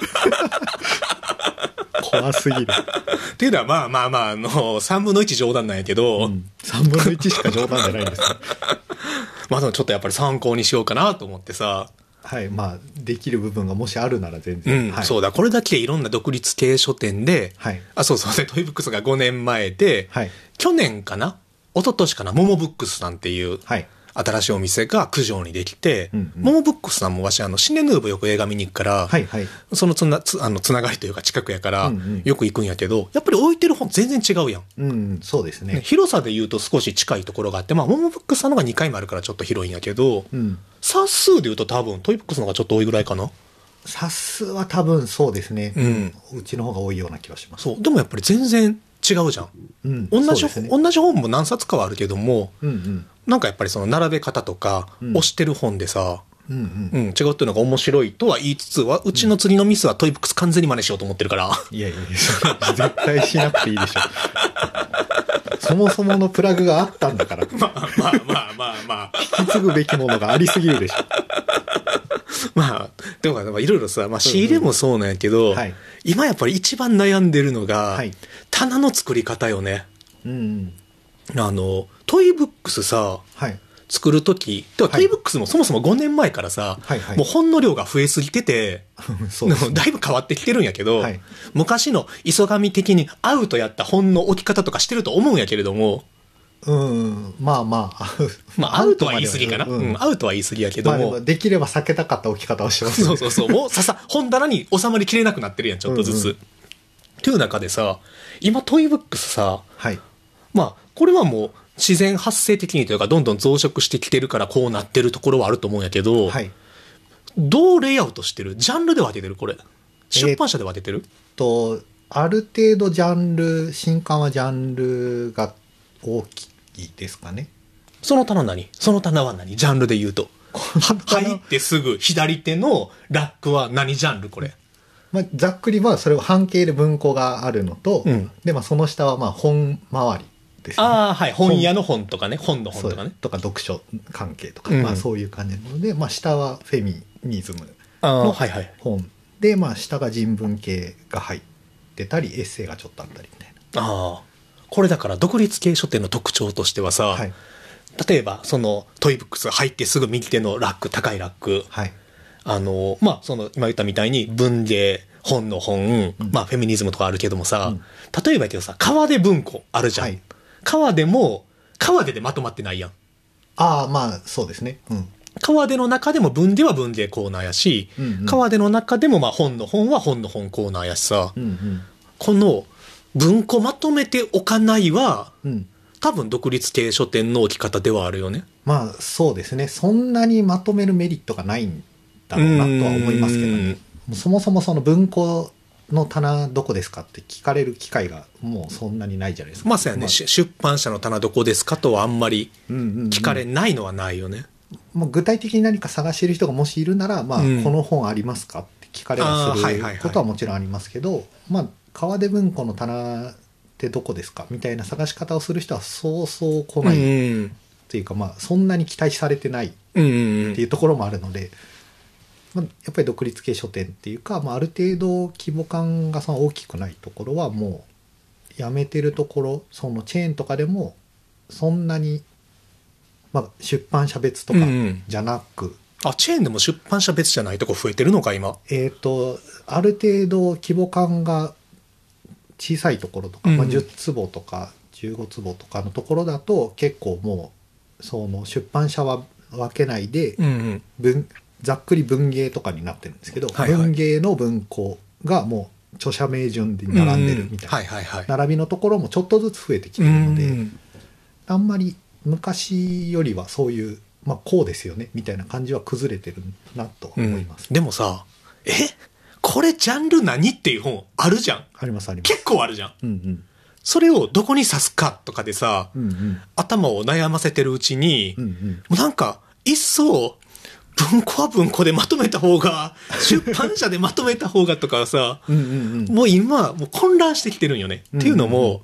怖すぎる、っていうのはまあまあまあ、あの、3分の1冗談なんやけど、うん、3分の1しか冗談じゃないんです。ね まあでもちょっとやっぱり参考にしようかなと思ってさ、はいまあできる部分がもしあるなら全う然、ん、はい、そうだ、これだけいろんな独立系書店で、はい。あ、そうそうね、 toibooks が5年前で、はい。去年かな？一昨年かな、モモブックスさんっていう、はい新しいお店が九条にできて、うんうん。モモブックスさんもわし、あの、シネヌーブよく映画見に行くから、はいはい。そのつな、つあの、つながりというか近くやからうんうん、よく行くんやけど、やっぱり置いてる本全然違うやん。うんそうですね。ね広さで言うと少し近いところがあって、まあ、モモブックスさんのが2回もあるからちょっと広いんやけど、うん。冊数で言うと多分、トイブックスの方がちょっと多いぐらいかな？冊数は多分そうですね、うん。うちの方が多いような気がします。そう。でもやっぱり全然違うじゃん。うん。同じ、ね。同じ本も何冊かはあるけども、うんうんなんかやっぱりその並べ方とか、うん。押してる本でさ、うんうん。うん、違うっていうのが面白いとは言いつつは、うちの釣りのミスはトイブックス完全に真似しようと思ってるから。いやいやいや絶対しなくていいでしょ。そもそものプラグがあったんだから。引 まあまあまあまあまあ。き継ぐべきものがありすぎるでしょ。まあ、でもまあいろいろさ、まあ仕入れもそうなんやけど、はい。今やっぱり一番悩んでるのが、はい。棚の作り方よね。うんうん。あの、トイブックスさ、はい。作るとき、でははい。トイブックスもそもそも5年前からさ、はいはい。もう本の量が増えすぎてて、そうですでもだいぶ変わってきてるんやけど、はい。昔の磯上的にアウトやった本の置き方とかしてると思うんやけれども、うんまあまあ。まあアウトは言い過ぎかな。ううんん、アウトは言い過ぎやけども、まあできれば避けたかった置き方をしてます。そうそうそう。もうささ、本棚に収まりきれなくなってるやん、ちょっとずつ。うんうん。という中でさ、今トイブックスさ、はい。まあ、これはもう自然発生的にというか、どんどん増殖してきてるからこうなってるところはあると思うんやけど、はい。どうレイアウトしてる？ジャンルで分けてる？これ。出版社で分けてる、とある程度ジャンル新刊はジャンルが大きいですかね。その棚何？その棚は何？ジャンルで言うと。は入ってすぐ左手のラックは何ジャンルこれ？まあ、ざっくりはそれは半径で文庫があるのと、うん。でまあ、その下はまあ本周りですねああ、はい。本屋の本とかね。本の本とかね。とか読書関係とか、うんまあ、そういう感じなので、まあ、下はフェミニズムのはいはい。本で、まあ、下が人文系が入ってたりエッセイがちょっとあったりみたいああ。これだから独立系書店の特徴としてはさ、なはい例えばそのトイブックス入ってすぐ右手のラック、高いラック。はいあの、まあ、その、今言ったみたいに文芸、本の本、うんまあ、フェミニズムとかあるけどもさ、うん例えばやけどさ、川で文庫あるじゃん。はい川でも、川ででまとまってないやん。ああまあそうですね。うん。川での中でも文では文芸コーナーやし、うんうん。川での中でもまあ本の本は本の本コーナーやしさ、うんうん。この文庫まとめておかないは、うん。多分独立系書店の置き方ではあるよね。まあそうですね。そんなにまとめるメリットがないんだろうなとは思いますけどうん。ねそもそもその文庫の棚どこですかって聞かれる機会がもうそんなにないじゃないですか。まあそうやね、し出版社の棚どこですかとはあんまりうんうんうん聞かれないのはないよね。もう具体的に何か探している人がもしいるなら、まあうん。この本ありますかって聞かれはすることはもちろんありますけど、まあ川出文庫の棚ってどこですかみたいな探し方をする人はそうそう来ないっうんていうか、まあそんなに期待されてないっうんうん。ていうところもあるので、まあ、やっぱり独立系書店っていうか、まあ、ある程度規模感がその大きくないところはもうやめてるところそのチェーンとかでもそんなに、まあ、出版社別とかうんうんじゃなく、あ、チェーンでも出版社別じゃないとこ増えてるのか、今。えっ、とある程度規模感が小さいところとか、まあ、うん10坪とか15坪とかのところだと結構もうその出版社は分けないで、うんうん。文ざっくり文芸とかになってるんですけど、はいはい。文芸の文庫がもう著者名順で並んでるみたいな。並びのところもちょっとずつ増えてきてうるので、ん。あんまり昔よりはそういう、まあ、こうですよねみたいな感じは崩れてるなと思います、でもさ、え？これジャンル何っていう本あるじゃん。ありますあります。結構あるじゃん。うんうん。それをどこに刺すかとかでさ、うんうん頭を悩ませてるうちに、うんうんもうなんか、一層、文庫は文庫でまとめた方が、出版社でまとめた方がとかさ、うんうんうん。もう今、もう混乱してきてるんよね。うんっていうのも、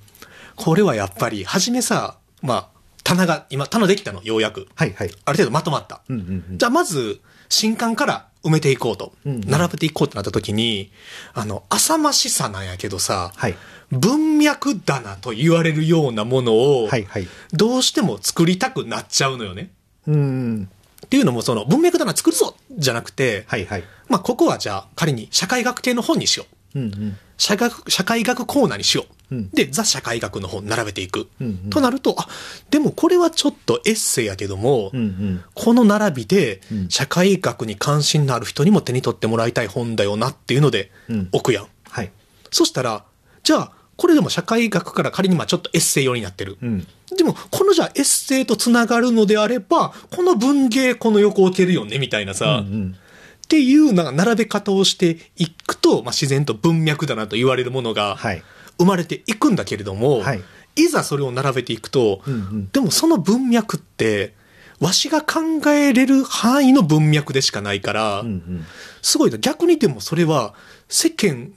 これはやっぱり、初めさ、まあ、棚が、今、棚できたの、ようやく。はいはい。ある程度まとまった。うんうんうん。じゃあまず、新刊から埋めていこうと、うん。並べていこうってなった時に、あの、浅ましさなんやけどさ、はい。文脈棚と言われるようなものを、はいはい。どうしても作りたくなっちゃうのよね。うんうんっていうのも、その、文脈棚作るぞじゃなくて、はいはいまあ、ここはじゃあ、仮に社会学系の本にしよう。うんうん社学、社会学コーナーにしよう。うんで、ザ社会学の本並べていく。うんうんとなると、あ、でもこれはちょっとエッセイやけども、うんうんこの並びでうん、社会学に関心のある人にも手に取ってもらいたい本だよなっていうのでうん、置くやん。はいそしたら、じゃあ、これでも社会学から仮にまあちょっとエッセイ寄りになってる。うん。でも、このじゃあエッセイとつながるのであれば、この文芸この横置けるよね、みたいなさ、うんうん。っていうなんか並べ方をしていくと、まあ、自然と文脈だなと言われるものがはい。生まれていくんだけれども、はい。いざそれを並べていくと、うんうんでもその文脈って、わしが考えれる範囲の文脈でしかないから、うん。うんすごいな。逆にでもそれは世間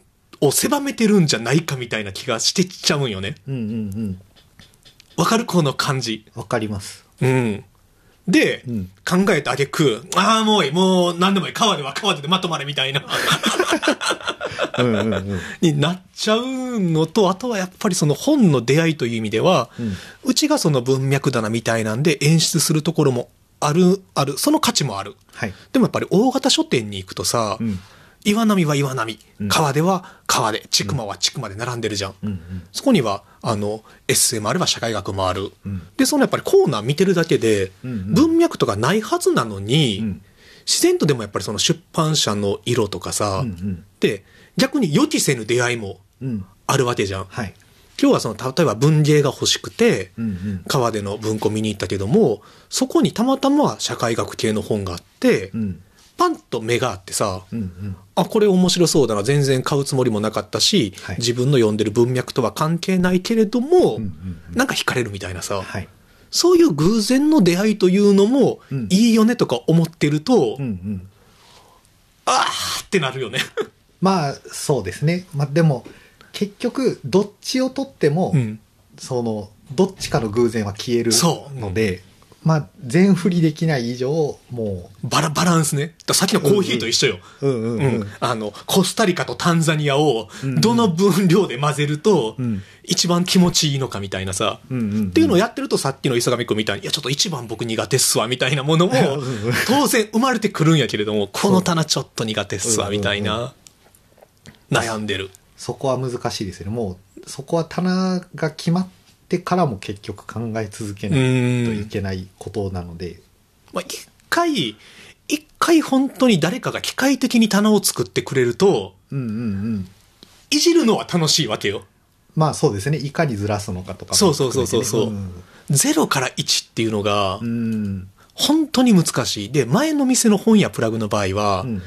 を狭めてるんじゃないかみたいな気がしてきちゃうんよね。うんうんうん。わかる？この感じ。わかります。うん。で、うん。考えたあげく、ああ、もういい、もう何でもいい、川では川ででまとまれみたいな、うんうんうん。になっちゃうのと、あとはやっぱりその本の出会いという意味では、うん。うちがその文脈棚みたいなんで演出するところもある、ある、その価値もある。はい。でもやっぱり大型書店に行くとさ、うん岩波は岩波。うん、川では川で、千曲は千曲で並んでるじゃん。うんうん。そこには、あの、エッセイもあれば社会学もある。うん。で、そのやっぱりコーナー見てるだけで、うんうん。文脈とかないはずなのに、うん。自然とでもやっぱりその出版社の色とかさ、うんうん。で、逆に予期せぬ出会いもうん。あるわけじゃん。はい。今日はその、例えば文芸が欲しくて、うんうん。川での文庫見に行ったけども、そこにたまたま社会学系の本があって、うんパンと目があってさ、うんうん。あ、これ面白そうだな、全然買うつもりもなかったし、はい。自分の読んでる文脈とは関係ないけれども、うんうんうん。なんか惹かれるみたいなさ、はい。そういう偶然の出会いというのも、うん。いいよねとか思ってると、うんうん。あーってなるよね。まあそうですね。まあでも結局どっちを取っても、うん。そのどっちかの偶然は消えるのでまあ全振りできない以上もバラ、バランスね。さっきのコーヒーと一緒よ。ううんうんうん。あの、コスタリカとタンザニアをうんどの分量で混ぜるとうん、一番気持ちいいのかみたいなさ。うんうんうん。っていうのをやってるとさっきの磯上君みたいに、いやちょっと一番僕苦手っすわみたいなものもうんうん当然生まれてくるんやけれども、この棚ちょっと苦手っすわみたいうんうん。な、悩んでる。そこは難しいですよね。もうそこは棚が決まってからも結局考え続けうないとん。い。けないことなので。まあ、一回、一回本当に誰かが機械的に棚を作ってくれると、うんうんうん。いじるのは楽しいわけよ。まあそうですね。いかにずらすのかとかもそうそうそうそうそう。含めてね0から1っていうのが本当に難しい。で、前の店の本やプラグの場合は、うんうん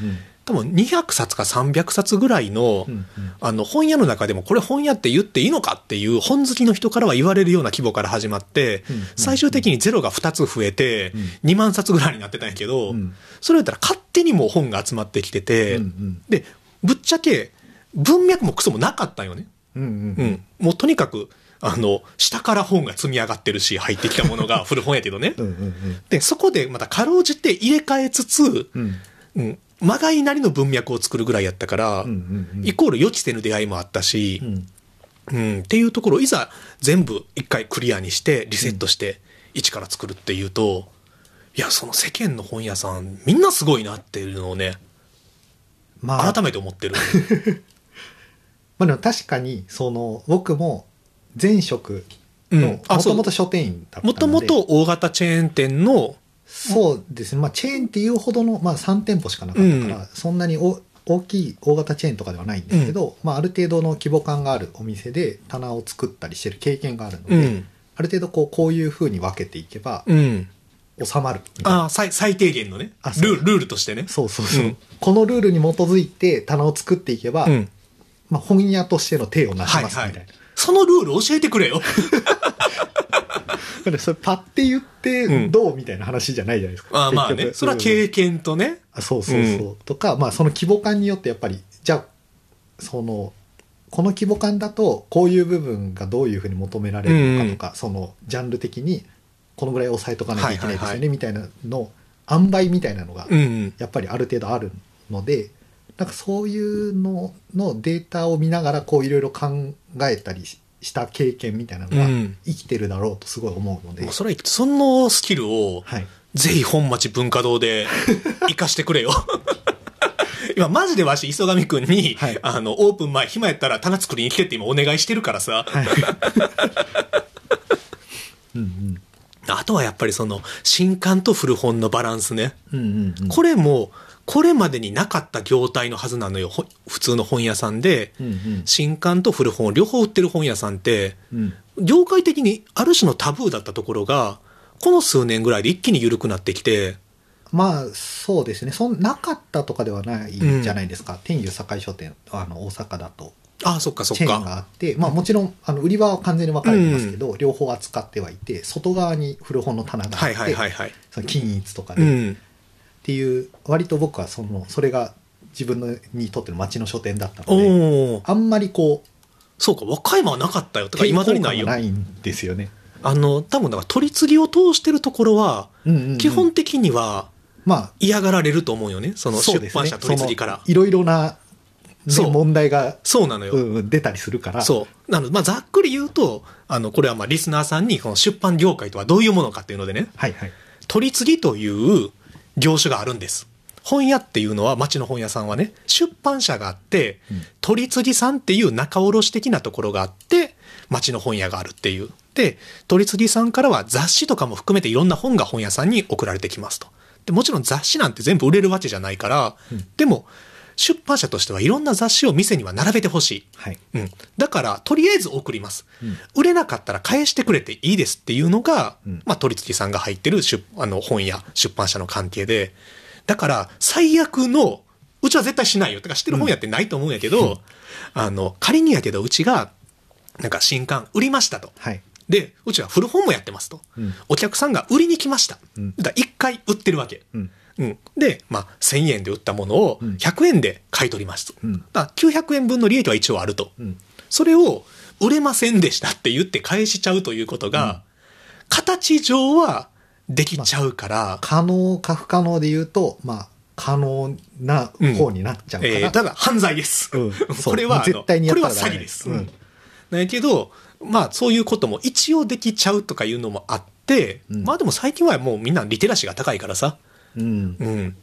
多分200冊か300冊ぐらいの、うんうん。あの本屋の中でもこれ本屋って言っていいのかっていう本好きの人からは言われるような規模から始まって、うんうん。最終的にゼロが2つ増えて、2万冊ぐらいになってたんやけど、うん。それやったら勝手にもう本が集まってきてて、うんうん。で、ぶっちゃけ文脈もクソもなかったんよね。うんうんうん。もうとにかく、あの、下から本が積み上がってるし、入ってきたものが 古本やけどね。うんうん。で、そこでまたかろうじて入れ替えつつ、うん。うん、まがいなりの文脈を作るぐらいやったから、うんうんうん。イコール予期せぬ出会いもあったしう、んうん、っていうところをいざ全部一回クリアにして、リセットして、一から作るっていうと、いや、その世間の本屋さん、みんなすごいなっていうのをね、まあ。改めて思ってる。まあでも確かにその僕も前職うん。のもともと書店員だったので。もともと大型チェーン店の、そうですねまあチェーンっていうほどの、まあ、3店舗しかなかったから、うんそんなにお大きい大型チェーンとかではないんですけど、まあ、ある程度の規模感があるお店で棚を作ったりしてる経験があるので、うん、ある程度こうこういうふうに分けていけばうん。収まるみたいなああ、最最低限のねあ、そうルール、ルールとしてね。そうそうそう、うんこのルールに基づいて棚を作っていけば、うん。まあ、本屋としての手をなしはいますみたな、はいい。そのルール教えてくれよ。それパッて言っうてんどうみたいな話じゃないじゃないですか。ああまあね。それは経験とね。あそうそうそう。とか、まあその規模感によってやっぱり、じゃあ、その、この規模感だとこういう部分がどういうふうに求められるのかとか、そのジャンル的にこのぐらい抑えとかないといけないですよね、はいはいはいみたいなの、塩梅みたいなのがうん。やっぱりある程度あるので、なんかそういうののデータを見ながらこういろいろ考えたりしした経験みたいなのがうん生きてるだろうとすごい思うので、もうそれはそのスキルを、はい。ぜひ本町文化堂で 活かしてくれよ。今マジでわし、磯上くんに、はいあの、オープン前、暇やったら棚作りに来てって今お願いしてるからさ。はい。うんうん。あとはやっぱりその、新刊と古本のバランスね。うんうんうん。これも、これまでになかった業態のはずなのよ。ほ普通の本屋さんで、うんうん新刊と古本を両方売ってる本屋さんって、うん業界的にある種のタブーだったところが、この数年ぐらいで一気に緩くなってきて、まあそうですねそんなかったとかではないじゃないですか、天佑堺書店あの大阪だとああ、そっかそっチェーンがか。あって、まあ、もちろんあの売り場は完全に分かれてますけど、両方扱ってはいて外側に古本の棚があはいって、はいはいはい。その均一とかで、っうん。ていう割と僕はそのそれが自分のにとっての町の書店だったので。あんまりこうそうか、和歌山はなかったよ。とか、いまだにないよ。ないんですよねあの、多分だから取り次ぎを通してるところは、うんうんうん基本的にはまあ、嫌がられると思うよね。その出版社取り次ぎから。そのいろいろな、ね、そう問題が、そうなのよ。うんうん出たりするから。そう。なので、まあ、ざっくり言うと、あの、これはまあ、リスナーさんに、この出版業界とはどういうものかっていうのでね、はいはい。取り次ぎという業種があるんです。本屋っていうのは、町の本屋さんはね、出版社があって、うん取り次ぎさんっていう仲卸的なところがあって、町の本屋があるっていう。で、取り次ぎさんからは雑誌とかも含めていろんな本が本屋さんに送られてきますと。で、もちろん雑誌なんて全部売れるわけじゃないから、うんでも、出版社としてはいろんな雑誌を店には並べてほしい。はい。うん。だから、とりあえず送ります。うん売れなかったら返してくれていいですっていうのが、うんまあ、取り次ぎさんが入ってる出あの本や出版社の関係で、だから、最悪の、うちは絶対しないよ。てか、知ってる本屋ってないと思うんやけど、あの、仮にやけど、うちが、なんか新刊売りましたと。はい。で、うちは古本もやってますと。うんお客さんが売りに来ました。うんだから一回売ってるわけ。うん。うん。で、まあ、1000円で売ったものをうん100円で買い取りますと。うんだから900円分の利益は一応あると。うん。それを売れませんでしたって言って返しちゃうということが、形上はできちゃうから、可能か不可能で言うと、まあ、可能な方になっちゃうから。えーただ犯罪です。うん これは、絶対にやこれは詐欺です。うんだけど、まあそういうことも一応できちゃうとかいうのもあって、うんまあでも最近はもうみんなリテラシーが高いからさ、うん。うん。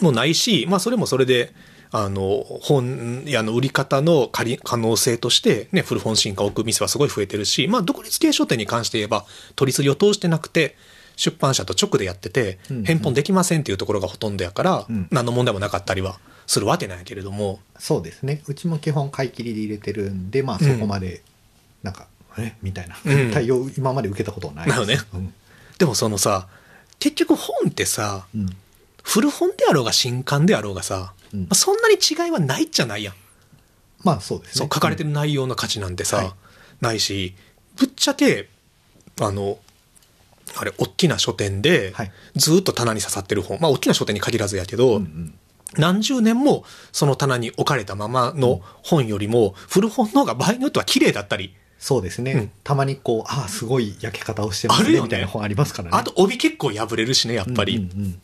もうないし、まあそれもそれで、あの、本屋の売り方の仮可能性として、ね、古本進化を置く店はすごい増えてるし、まあ独立系書店に関して言えば、取り次ぎを通してなくて、出版社と直でやっててうんうん、返本できませんっていうところがほとんどやから、うん何の問題もなかったりはするわけなんやけれども、そうですね。うちも基本買い切りで入れてるんで、まあそこまで、なんか、え？みたいなうん対応今まで受けたことはないなるほどねうん。でもそのさ、結局本ってさ、うん。古本であろうが新刊であろうがさ、うん。まあそんなに違いはないじゃないやん。まあそうですね。そう書かれてる内容の価値なんてさ、はい。ないしぶっちゃけあのあれ大きな書店ではい。ずっと棚に刺さってる本、まあ大きな書店に限らずやけど、うんうん。何十年もその棚に置かれたままの本よりも古本の方が場合によっては綺麗だったり、そうですね。うんたまにこう、ああ、すごい焼け方をしてますね、みたいな本ありますからね。あと帯結構破れるしねやっぱり、うんうん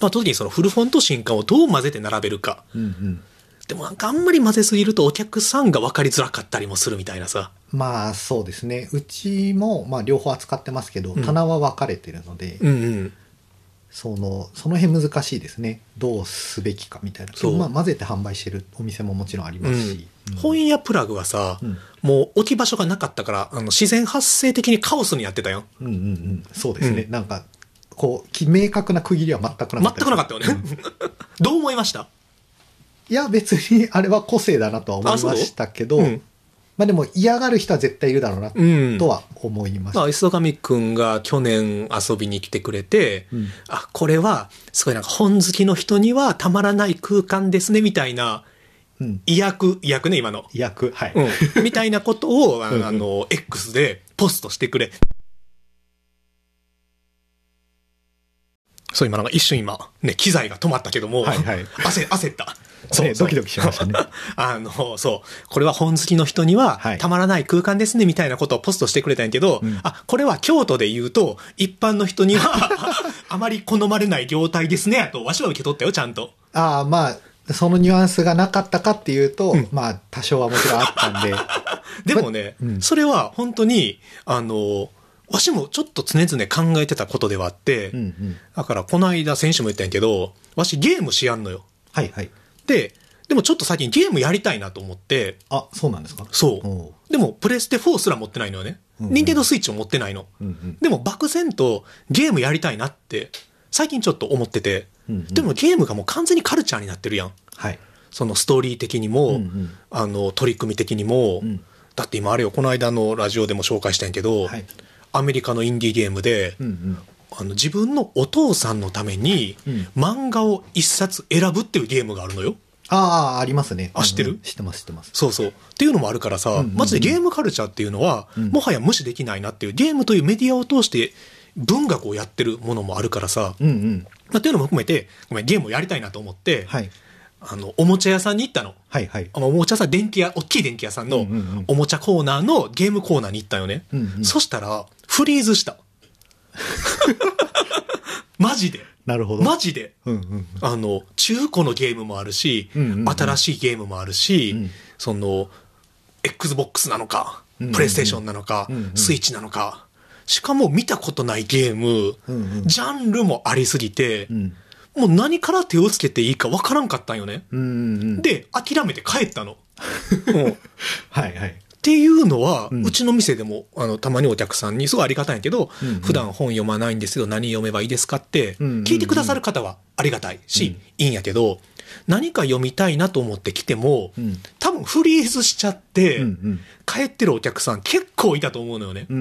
まあ、特にその古本と新刊をどう混ぜて並べるかうん。うんうんでもなんかあんまり混ぜすぎるとお客さんが分かりづらかったりもするみたいなさまあそうですね。うちも、まあ両方扱ってますけど、うん棚は分かれてるので、うんうんその、その辺難しいですね。どうすべきかみたいな。そうまあ混ぜて販売してるお店ももちろんありますし。うん本屋プラグはさ、うんもう置き場所がなかったからあの自然発生的にカオスにやってたようんうんうん。そうですね。うんなんか、こう、き明確な区切りは全くなかった。全くなかったよね、どう思いました？いや、別にあれは個性だなとは思いましたけど、うんまあでも嫌がる人は絶対いるだろうなうんとは思いました。まあ、磯上くんが去年遊びに来てくれて、うんあ、これは、すごいなんか本好きの人にはたまらない空間ですね、みたいな、うん。意訳、意訳ね、今の。役、はい。うん。みたいなことを、あうんうん X でポストしてくれ。そう、今なんか一瞬今、ね、機材が止まったけども、はいはい 焦、焦った。ねドキドキしましたね。あの、そう、これは本好きの人にははいたまらない空間ですね、みたいなことをポストしてくれたんやけど、うんあ、これは京都で言うと、一般の人には あまり好まれない業態ですね、と、わしは受け取ったよ、ちゃんと。ああ、まあ、そのニュアンスがなかったかっていうと、うんまあ、多少はもちろんあったんで、でもね、うんそれは本当に、あの、わしもちょっと常々考えてたことではあって、うんうん。だからこの間選手も言ったんやけど、わしゲームしやんのよ。はいはい。で、でもちょっと最近ゲームやりたいなと思って、あ、そうなんですか？そう。おでもプレステ4すら持ってないのよね。うんうんニンテンドースイッチを持ってないの。う。うんうん。でも漠然とゲームやりたいなって最近ちょっと思ってて、うんうんでもゲームがもう完全にカルチャーになってるやん。はい。そのストーリー的にも、うんうんあの取り組み的にも、うんだって今あれよこの間のラジオでも紹介したんやけど、はい。アメリカのインディーゲームで、うんうん。あの自分のお父さんのためにうん漫画を一冊選ぶっていうゲームがあるのよ。ああ、ありますね。あ知ってる？知ってます、知ってます。そうそう。っていうのもあるからさ、うんうんうんマジでゲームカルチャーっていうのは、うんもはや無視できないなっていう、ゲームというメディアを通して文学をやってるものもあるからさ、うんうん。まあ、っていうのも含めて、ごめん、ゲームをやりたいなと思って、はい。あの、おもちゃ屋さんに行ったの。はいはい。あのおもちゃ屋さん、電気屋、大きい電気屋さんのおもちゃコーナーのゲームコーナーに行ったよね。うんうんそしたら、フリーズした。マジで？なるほど。マジで？うんうん。あの、中古のゲームもあるし、うんうんうん新しいゲームもあるし、うんその、Xbox なのか、うんうんうんプレイステーションなのか、うんうんスイッチなのか、しかも見たことないゲーム、うんうんジャンルもありすぎて、うん。もう何から手をつけていいかわからんかったんよね。うんうんうん。で、諦めて帰ったの。はいはい。ていうのは、ううんちの店でも、あの、たまにお客さんに、すごいありがたいんやけど、うんうん普段本読まないんですけど、何読めばいいですかって、うんうんうん聞いてくださる方はありがたいし、いいんやけど、何か読みたいなと思って来ても、うん多分フリーズしちゃって、うんうん。帰ってるお客さん結構いたと思うのよね。うんう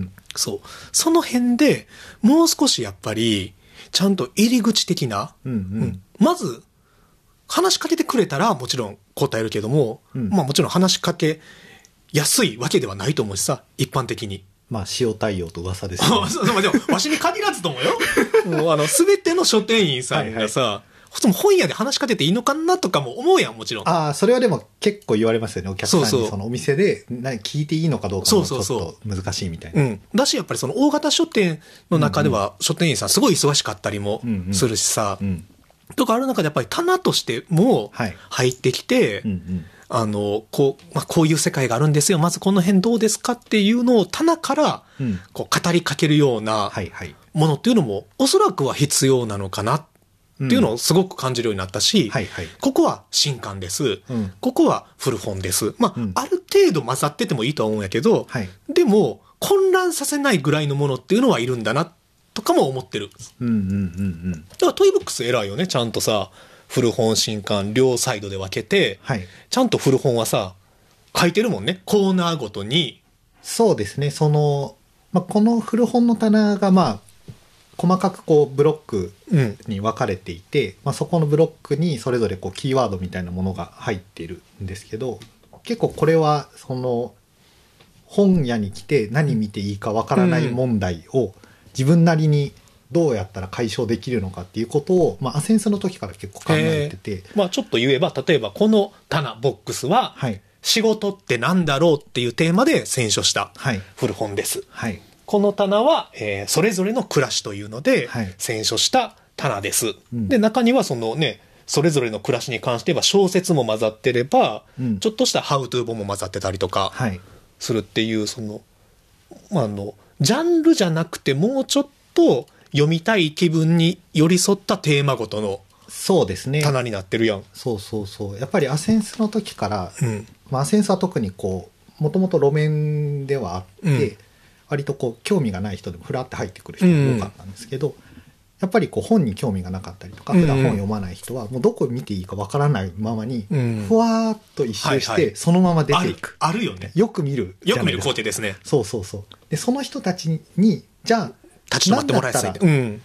んそう。その辺でもう少しやっぱり、ちゃんと入り口的な、うん。うんうん。まず、話しかけてくれたらもちろん答えるけども、うんまあもちろん話しかけやすいわけではないと思うしさ、一般的に。まあ、塩対応と噂です そうよね。そうでも、わしに限らずと思うよ。もうあの、すべての書店員さんがさ、その本屋で話しかけていいのかなとかも思うやん、もちろん。ああ、それはでも結構言われますよね。お客さんにそうそうそのお店で何聞いていいのかどうかもちょっそうそうそうと難しいみたいうな。ん。だし、やっぱりその大型書店の中では、書店員さんすごい忙しかったりもうんうんするしさ、うん。とかある中でやっぱり棚としてもはい入ってきて、うんうん。あの、こう、まあ、こういう世界があるんですよ。まずこの辺どうですかっていうのを棚からうん、こう、語りかけるような。ものっていうのも、おそらくは必要なのかなっていうのをすごく感じるようになったし、はいはい。ここは新刊です。うんここは古本です。まあ、うんある程度混ざっててもいいとは思うんやけど、はい。でも、混乱させないぐらいのものっていうのはいるんだな、とかも思ってる。うんうんうんうん。だからトイブックス偉いよね。ちゃんとさ、古本新刊両サイドで分けて、はい。ちゃんと古本はさ、書いてるもんね。コーナーごとに。そうですね。その、まあ、この古本の棚がまあ、細かくこうブロックうん。に分かれていて、まあ、そこのブロックにそれぞれこうキーワードみたいなものが入っているんですけど結構これはその本屋に来て何見ていいか分からない問題を自分なりにどうやったら解消できるのかっていうことを、まあ、アセンスの時から結構考えてて、まあちょっと言えば、例えばこの棚、ボックスは、はい。仕事ってなんだろうっていうテーマで選書したはい。古本です。はい。この棚は、えーそれぞれの暮らしというのではい、選書した棚です。うん。で、中にはそのね、それぞれの暮らしに関しては小説も混ざってれば、うん。ちょっとしたハウトゥー本も混ざってたりとかはい。するっていう、その、まあ、あの、ジャンルじゃなくてもうちょっと読みたい気分に寄り添ったテーマごとのそうですね。棚になってるやん。そうそうそう。やっぱりアセンスの時からうん。まあ、アセンスは特にこうもともと路面ではあって、うん。割とこう興味がない人でもふらって入ってくる人が多かったんですけど、やっぱりこう本に興味がなかったりとかうん普段本読まない人はもうどこ見ていいかわからないままにうん。ふわーっと一周してそのまま出あるていく、あるよね。よく見るじよく見る工程ですね。そうそうそう。でその人たちにじゃあ立ち止まってもらえうん。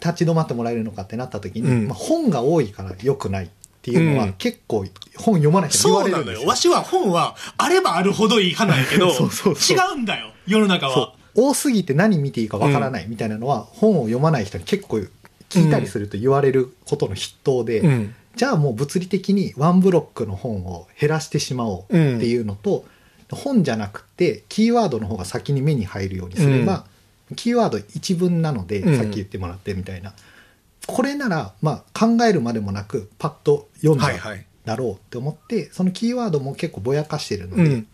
立ち止まってもらえるのかってなった時に、うんまあ、本が多いからよくないっていうのは、うん結構本読まない人に言わそうなのよ。れるんですよわしは本はあればあるほどいい派なんやけど、そうそうそう違うんだよ。世の中は。そう多すぎて何見ていいかわからないみたいなのは、本を読まない人に結構聞いたりすると言われることの筆頭で、うん。じゃあもう物理的にワンブロックの本を減らしてしまおうっていうのと、本じゃなくてキーワードの方が先に目に入るようにすれば、キーワード一文なので、うんさっき言ってもらってみたいなこれならまあ考えるまでもなくパッと読んだはいはい。だろうって思って、そのキーワードも結構ぼやかしてるので、うん。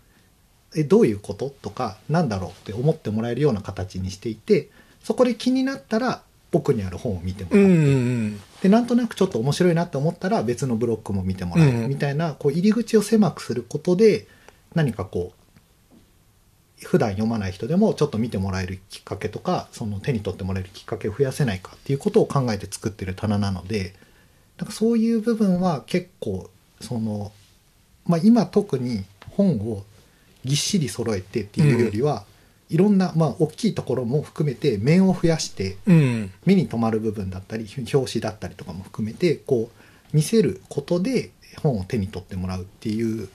えどういうこととかなんだろうって思ってもらえるような形にしていてそこで気になったら奥にある本を見てもらう、うんうんでなんとなくちょっと面白いなって思ったら別のブロックも見てもらううんみたいなこう入り口を狭くすることで何かこう普段読まない人でもちょっと見てもらえるきっかけとかその手に取ってもらえるきっかけを増やせないかっていうことを考えて作ってる棚なのでなんかそういう部分は結構その、まあ、今特に本をぎっしり揃えてっていうよりは、いろんな、まあ、大きいところも含めて面を増やしてうん。うん。目に留まる部分だったり表紙だったりとかも含めてこう見せることで本を手に取ってもらうっていう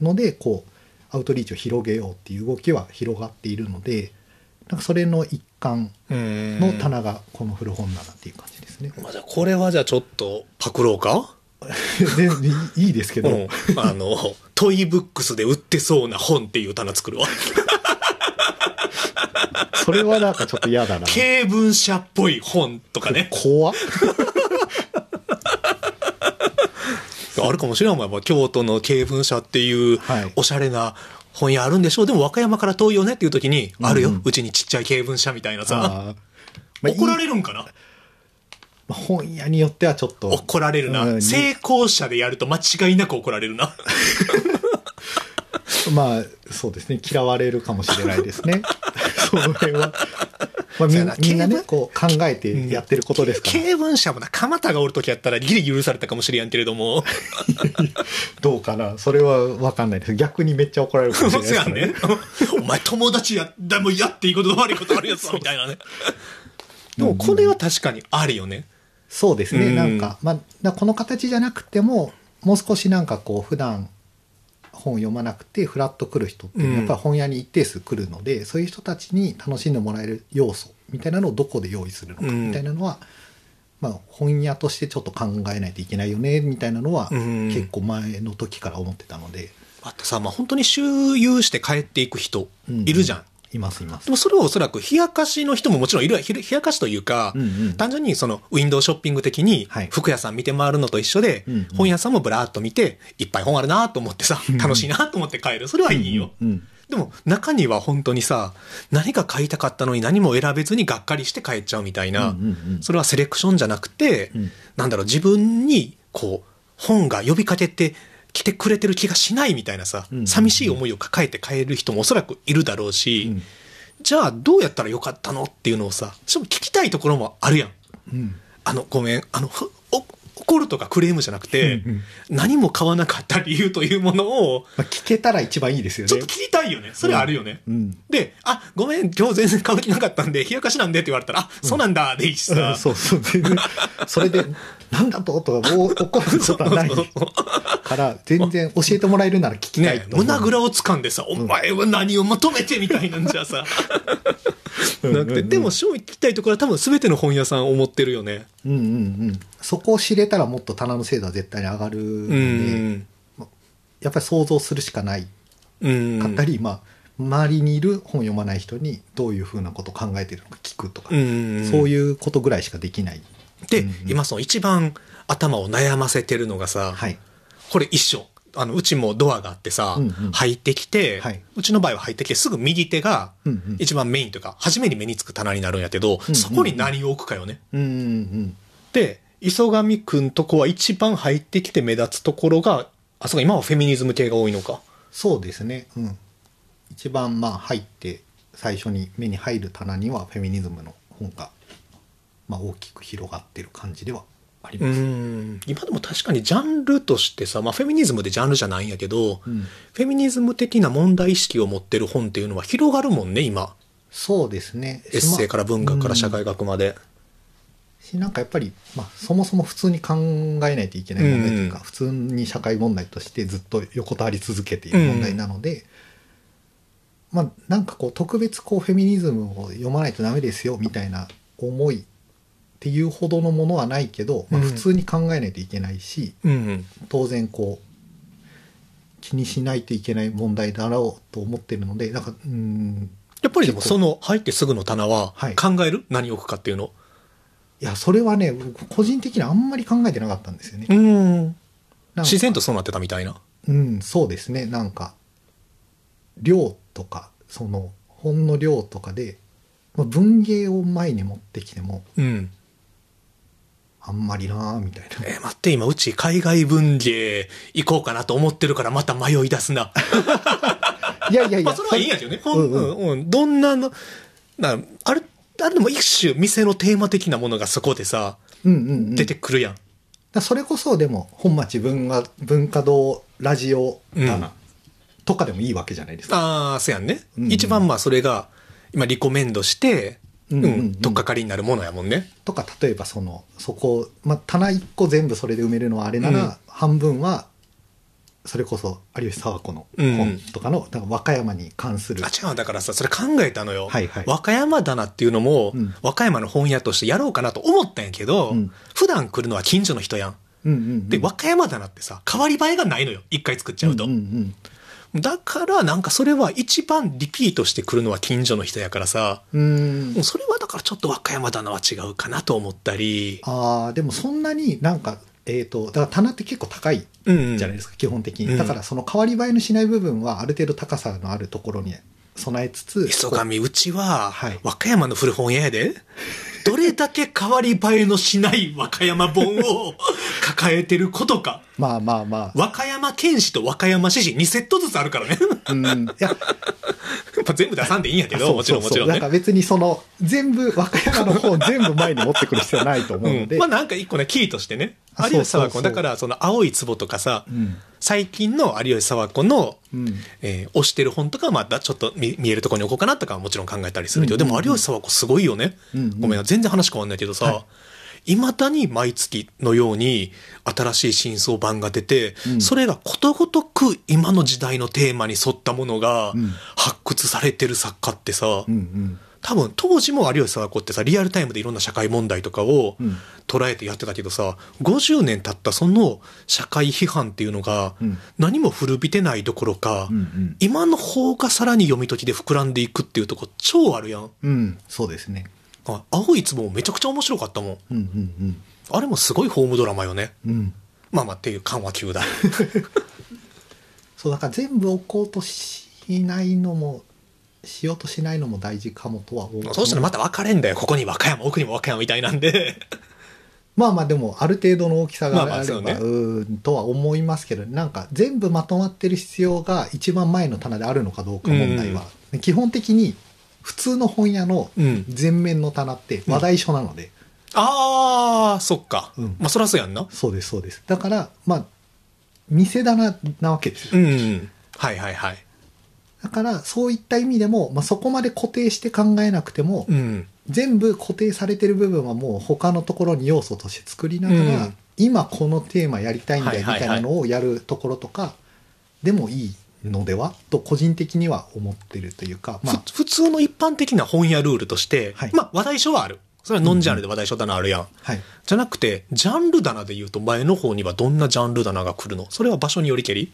のでこうアウトリーチを広げようっていう動きは広がっているのでなんかそれの一環うん。の棚がこの古本棚っていう感じですね。まあ、じゃあこれはじゃあちょっとパクろうか？いいですけど、うん。あの、トイブックスで売ってそうな本っていう棚作るわ。それはなんかちょっと嫌だな。経文社っぽい本とかね。怖っあるかもしれんもん。やっぱ京都の経文社っていうはいおしゃれな本屋あるんでしょう。でも和歌山から遠いよねっていう時に、あるようちにちっちゃい経文社みたいなさ。まあ怒らいいれるんかな？まあ本屋によってはちょっと。怒られるな。うん成功者でやると間違いなく怒られるな。まあ、そうですね。嫌われるかもしれないですね。その辺は。まあ、みみんなね経、こう考えてやってることですから、経文社もな、蒲田がおる時やったらギリ許されたかもしれんけれども。どうかな？それは分かんないです。逆にめっちゃ怒られるかもしれないですからやんね。お前友達や、でもやっていいこと悪いことあるやつだみたいなね。でもこれは確かにあるよね。そうですね。うんなんか、まあ、だこの形じゃなくても、もう少しなんかこう、普段本読まなくて、フラッと来る人ってやっぱり本屋に一定数来るので、そういう人たちに楽しんでもらえる要素みたいなのをどこで用意するのかうん。みたいなのは、まあ、本屋としてちょっと考えないといけないよね、みたいなのは、うん。結構前の時から思ってたので、あとさ、まあ、本当に周遊して帰っていく人いるじゃん。いますいます。で。もそれはおそらく冷やかしの人ももちろんいる、ひ冷やかしというか、うんうん。単純にそのウィンドウショッピング的にはい。服屋さん見て回るのと一緒で、うんうん。本屋さんもブラーっと見て、いっぱい本あるなと思ってさ、楽しいなと思って帰る。それはいいよ。うんうん。でも中には本当にさ、何か買いたかったのに何も選べずにがっかりして帰っちゃうみたいな、うんうんうん。それはセレクションじゃなくて、うん。なんだろう、自分にこう、本が呼びかけて来てくれてる気がしないみたいなさ、うん。寂しい思いを抱えて帰る人もおそらくいるだろうし、うん。じゃあどうやったらよかったのっていうのをさ、ちょっと聞きたいところもあるやん。うん。あの、ごめん、あの、怒るとかクレームじゃなくて、うんうん何も買わなかった理由というものを、まあ、聞けたら一番いいですよねちょっと。聞きたいよね。それあるよね。うんで、あ、ごめん、今日全然買う気なかったんで、冷やかしなんでって言われたら、あ、そうなんだ、でいいしうんさ。そうそう。それで、なんだと？とか、もう 怒ることはないから、全然教えてもらえるなら聞きたいね。胸ぐらを掴んでさ、お前は何を求めてみたいなんじゃさ。うんなくて、でも、正直聞きたいところは多分全ての本屋さん思ってるよね。うんうんうん。そこを知れたらもっと棚の精度は絶対に上がるのうで、ん。やっぱり想像するしかないうん。かったり、まあ、周りにいる本読まない人にどういうふうなことを考えてるのか聞くとか、うん。そういうことぐらいしかできない。で、うんうん今その一番頭を悩ませてるのがさ、はい。これ一緒。あの、うちもドアがあってさ、うんうん入ってきて、はいうちの場合は入ってきてすぐ右手がうんうん一番メインというか、初めに目につく棚になるんやけど、うんそこに何を置くかよね。うんうんうん。で、磯上くんとこは一番入ってきて目立つところが、あ、そうか、今はフェミニズム系が多いのか。そうですね。うん。一番まあ入って最初に目に入る棚にはフェミニズムの本が、まあ、大きく広がってる感じではありうます。ん。今でも確かにジャンルとしてさ、まあフェミニズムでジャンルじゃないんやけど、うんフェミニズム的な問題意識を持ってる本っていうのは広がるもんね、今。そうですね。エッセイから文学から社会学まで。しなんかやっぱり、まあ、そもそも普通に考えないといけない問題というか、うん普通に社会問題としてずっと横たわり続けている問題なので、まあなんかこう特別こうフェミニズムを読まないとダメですよみたいな思いっていうほどのものはないけど、まあ、うん。普通に考えないといけないし、うん。当然こう気にしないといけない問題だろうと思ってるのでなんかうん。やっぱりでもその入ってすぐの棚ははい。考える、何置くかっていうの？いやそれはね僕個人的にあんまり考えてなかったんですよね。うん。自然とそうなってたみたいな。うん、そうですね。なんか、量とか、その、本の量とかで、まあ、文芸を前に持ってきても、うん。あんまりなぁ、みたいな。えー待って、今うち海外文芸行こうかなと思ってるからまた迷い出すな。いやいやいや、まあそれはいいんやけどね。ほんうんうんうんうんどんなの、なあれ、あれでも一種店のテーマ的なものがそこでさ、うんうんうん。出てくるやん。だそれこそでも、本町文化文化堂ラジオ棚、うんとかでもいいわけじゃないですか。ああ、そうやんね。うんうん一番まあそれが、今リコメンドして、ううんんうんうんとっかかりになるものやもんね。とか、例えばその、そこ、まあ、棚一個全部それで埋めるのはあれなら、うん半分は、それこそ有吉佐和子の本とかの、だから和歌山に関するあ、違う、だからさ、それ考えたのよ。はいはい和歌山棚っていうのも、うん和歌山の本屋としてやろうかなと思ったんやけど、うん普段来るのは近所の人やん。うんうんうんで、和歌山棚ってさ、変わり映えがないのよ。一回作っちゃうと。うんうんだから、なんかそれは一番リピートしてくるのは近所の人やからさ、うんそれはだからちょっと和歌山棚は違うかなと思ったり、ああでもそんなになんかえっ、とだから棚って結構高いうんうんじゃないですか、基本的に、うんだからその変わり映えのしない部分はある程度高さのあるところに備えつつ磯上、うちははい、和歌山の古本屋やで。どれだけ変わり映えのしない和歌山本を 抱えてることか。まあまあまあ和歌山県史と和歌山市史2セットずつあるからね。うんいや まあ全部出さんでいいんやけど、もちろんもちろんねなんか。別にその全部和歌山の方全部前に持ってくる必要はないと思うので、うんまあなんか一個ね、キーとしてね。あ有吉沢子、だからその青い壺とかさ、うん。最近の有吉沢子の、うん。えー推してる本とかはまたちょっと見見えるところに置こうかなとかはもちろん考えたりするけど、うんうんうん。でも有吉沢子すごいよね。うんうん。ごめんな、全然話変わんないけどさ、はい。未だに毎月のように新しい新装版が出て、うん。それがことごとく今の時代のテーマに沿ったものがうん。発掘されてる作家ってさ、うんうん多分当時も有吉沢子ってさリアルタイムでいろんな社会問題とかをうん。捉えてやってたけどさ50年経ったその社会批判っていうのがうん。何も古びてないどころか、うんうん。今の方がさらに読み解きで膨らんでいくっていうとこ超あるやん。うん。そうですね。あ青い壺もめちゃくちゃ面白かったもん。うんうんあれもすごいホームドラマよね。うん。うんまあまあっていう緩和球だ そうだから全部置こうとしないのもしようとしないのも大事かもとは思う。そうしたらまた分かれんだよ。ここに和歌山奥にも和歌山みたいなんで。まあまあでもある程度の大きさがまあまああれば、そうね。うーんとは思いますけどなんか全部まとまってる必要が一番前の棚であるのかどうか問題は、基本的に普通の本屋のうん。前面の棚って話題書なので、ああそっか、うん。まあそらそうやんな。そうですそうです。だからまあ店棚なわけですよ、うん。はいはいはいだからそういった意味でも、まあ、そこまで固定して考えなくても、うん。全部固定されてる部分はもう他のところに要素として作りながら、うん。今このテーマやりたいんだよみたいなのをやるところとかでもいいのではと個人的には思ってるというか、まあ、ふ普通の一般的な本屋ルールとして、はい。まあ話題書はある。それはノンジャンルで話題書棚あるやん。はい。じゃなくて、ジャンル棚で言うと前の方にはどんなジャンル棚が来るの？それは場所によりけり？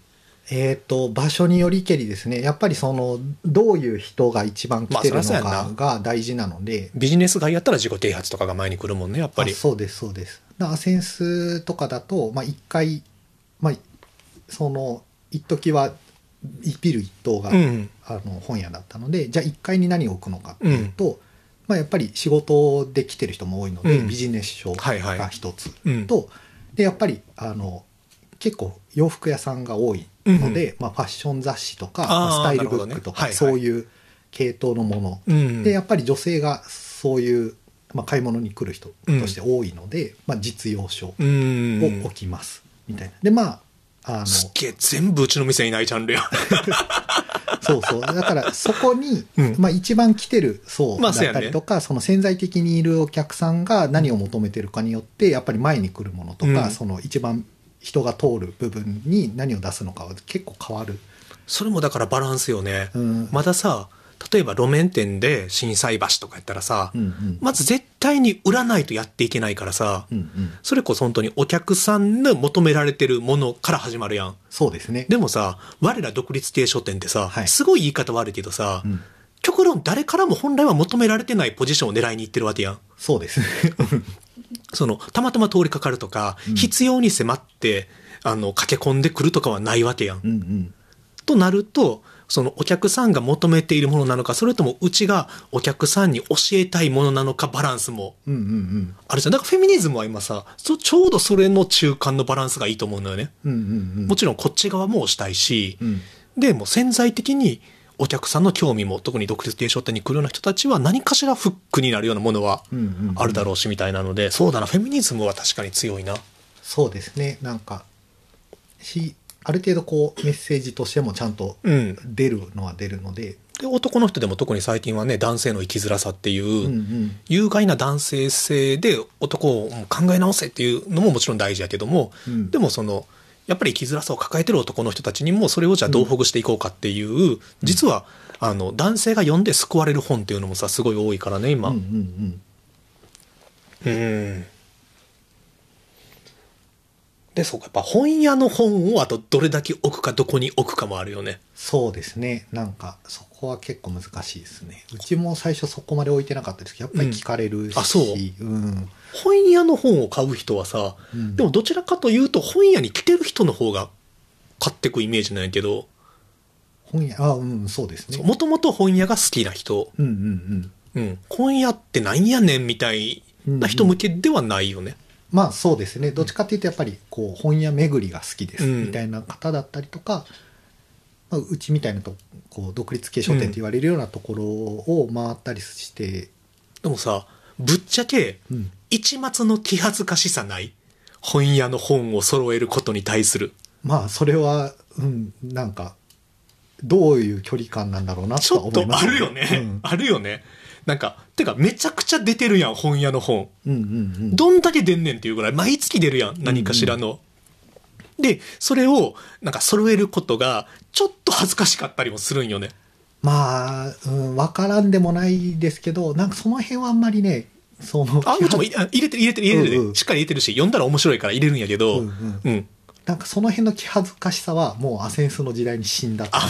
えっ、と、場所によりけりですね。やっぱりその、どういう人が一番来てるのかが大事なので、ビジネス街やったら自己啓発とかが前に来るもんね、やっぱり。あそうです、そうです。だからセンスとかだと、まあ一回、まあ、その、一時は、一ビル一棟が、うん。あの本屋だったのでじゃあ1階に何を置くのかっていうと、まあ、やっぱり仕事で来てる人も多いので、うんビジネス書はいはいが一つうんと、でやっぱりあの結構洋服屋さんが多いので、まあ、ファッション雑誌とかスタイルブックとか、ね。はいはい。そういう系統のもの、うん。でやっぱり女性がそういう、まあ、買い物に来る人として多いので、まあ、実用書をうん。置きます、みたいな。でまああのすっげえ、全部うちの店にないジャンルや。そうそう。だから、そこに、うん。まあ一番来てる層だったりとか、その潜在的にいるお客さんが何を求めてるかによって、やっぱり前に来るものとか、うん。その一番人が通る部分に何を出すのかは結構変わる。それもだからバランスよね。うんまださ、例えば路面店で震災橋とかやったらさ、うんうん。まず絶対に売らないとやっていけないからさ、うんうん。それこそ本当にお客さんの求められてるものから始まるやん。そうですね。でもさ、我ら独立系書店ってさ、はいすごい言い方悪いけどさ、うん極論誰からも本来は求められてないポジションを狙いに行ってるわけやん。そうですね。その、たまたま通りかかるとか、うん必要に迫って、あの、駆け込んでくるとかはないわけやん。うんうん。となると、そのお客さんが求めているものなのか、それともうちがお客さんに教えたいものなのか、バランスもうんうんうん。あるじゃん。だからフェミニズムは今さ、そちょうどそれの中間のバランスがいいと思うのよね。うんうんうん。もちろんこっち側もしたいし、うん。で、もう潜在的にお客さんの興味も、特に独立系商店に来るような人たちは何かしらフックになるようなものはあるだろうし、みたいなので、そうだな、フェミニズムは確かに強いな。そうですね。なんか、し、ある程度こうメッセージとしてもちゃんとうん。出るのは出るので、で、男の人でも特に最近はね、男性の生きづらさっていう、うんうん。有害な男性性で男を考え直せっていうのももちろん大事やけども、うんでもその、やっぱり生きづらさを抱えてる男の人たちにもそれをじゃあどうほぐしていこうかっていう、実は、あの、男性が読んで救われる本っていうのもさ、すごい多いからね、今。うんうんうん。うん。で、そうか、やっぱ本屋の本をあとどれだけ置くかどこに置くかもあるよね。そうですね。なんか、そこは結構難しいですね。うちも最初そこまで置いてなかったですけど、やっぱり聞かれるし。うんあそううん。本屋の本を買う人はさ、うんでもどちらかというと本屋に来てる人の方が買ってくイメージなんやけど、本屋、あ、うん、そうですね。もともと本屋が好きな人、うんうんうん。うん、本屋ってなんやねんみたいな人向けではないよね。まあそうですね。どっちかっていうとやっぱりこう本屋巡りが好きですうんみたいな方だったりとか、まあ、うちみたいなとこう独立系書店って言われるようなところを回ったりして、でもさ、ぶっちゃけ、うん一末の気恥ずかしさない本屋の本を揃えることに対する。まあそれは、うん、なんかどういう距離感なんだろうなちょっと思いますあるよね。あるよね。なんか、てかめちゃくちゃ出てるやん、本屋の本。うん、うんうんうんどんだけ出んねんっていうぐらい、毎月出るやん、何かしらの。で、それを、なんか揃えることが、ちょっと恥ずかしかったりもするんよね。まあ、うん、分からんでもないですけどなんかその辺はあんまりねそのあ、うちもいあ入れてる入れてる入れてる、うんうんしっかり入れてるし、読んだら面白いから入れるんやけど、うんうんうん。なんかその辺の気恥ずかしさはもうアセンスの時代に死んだと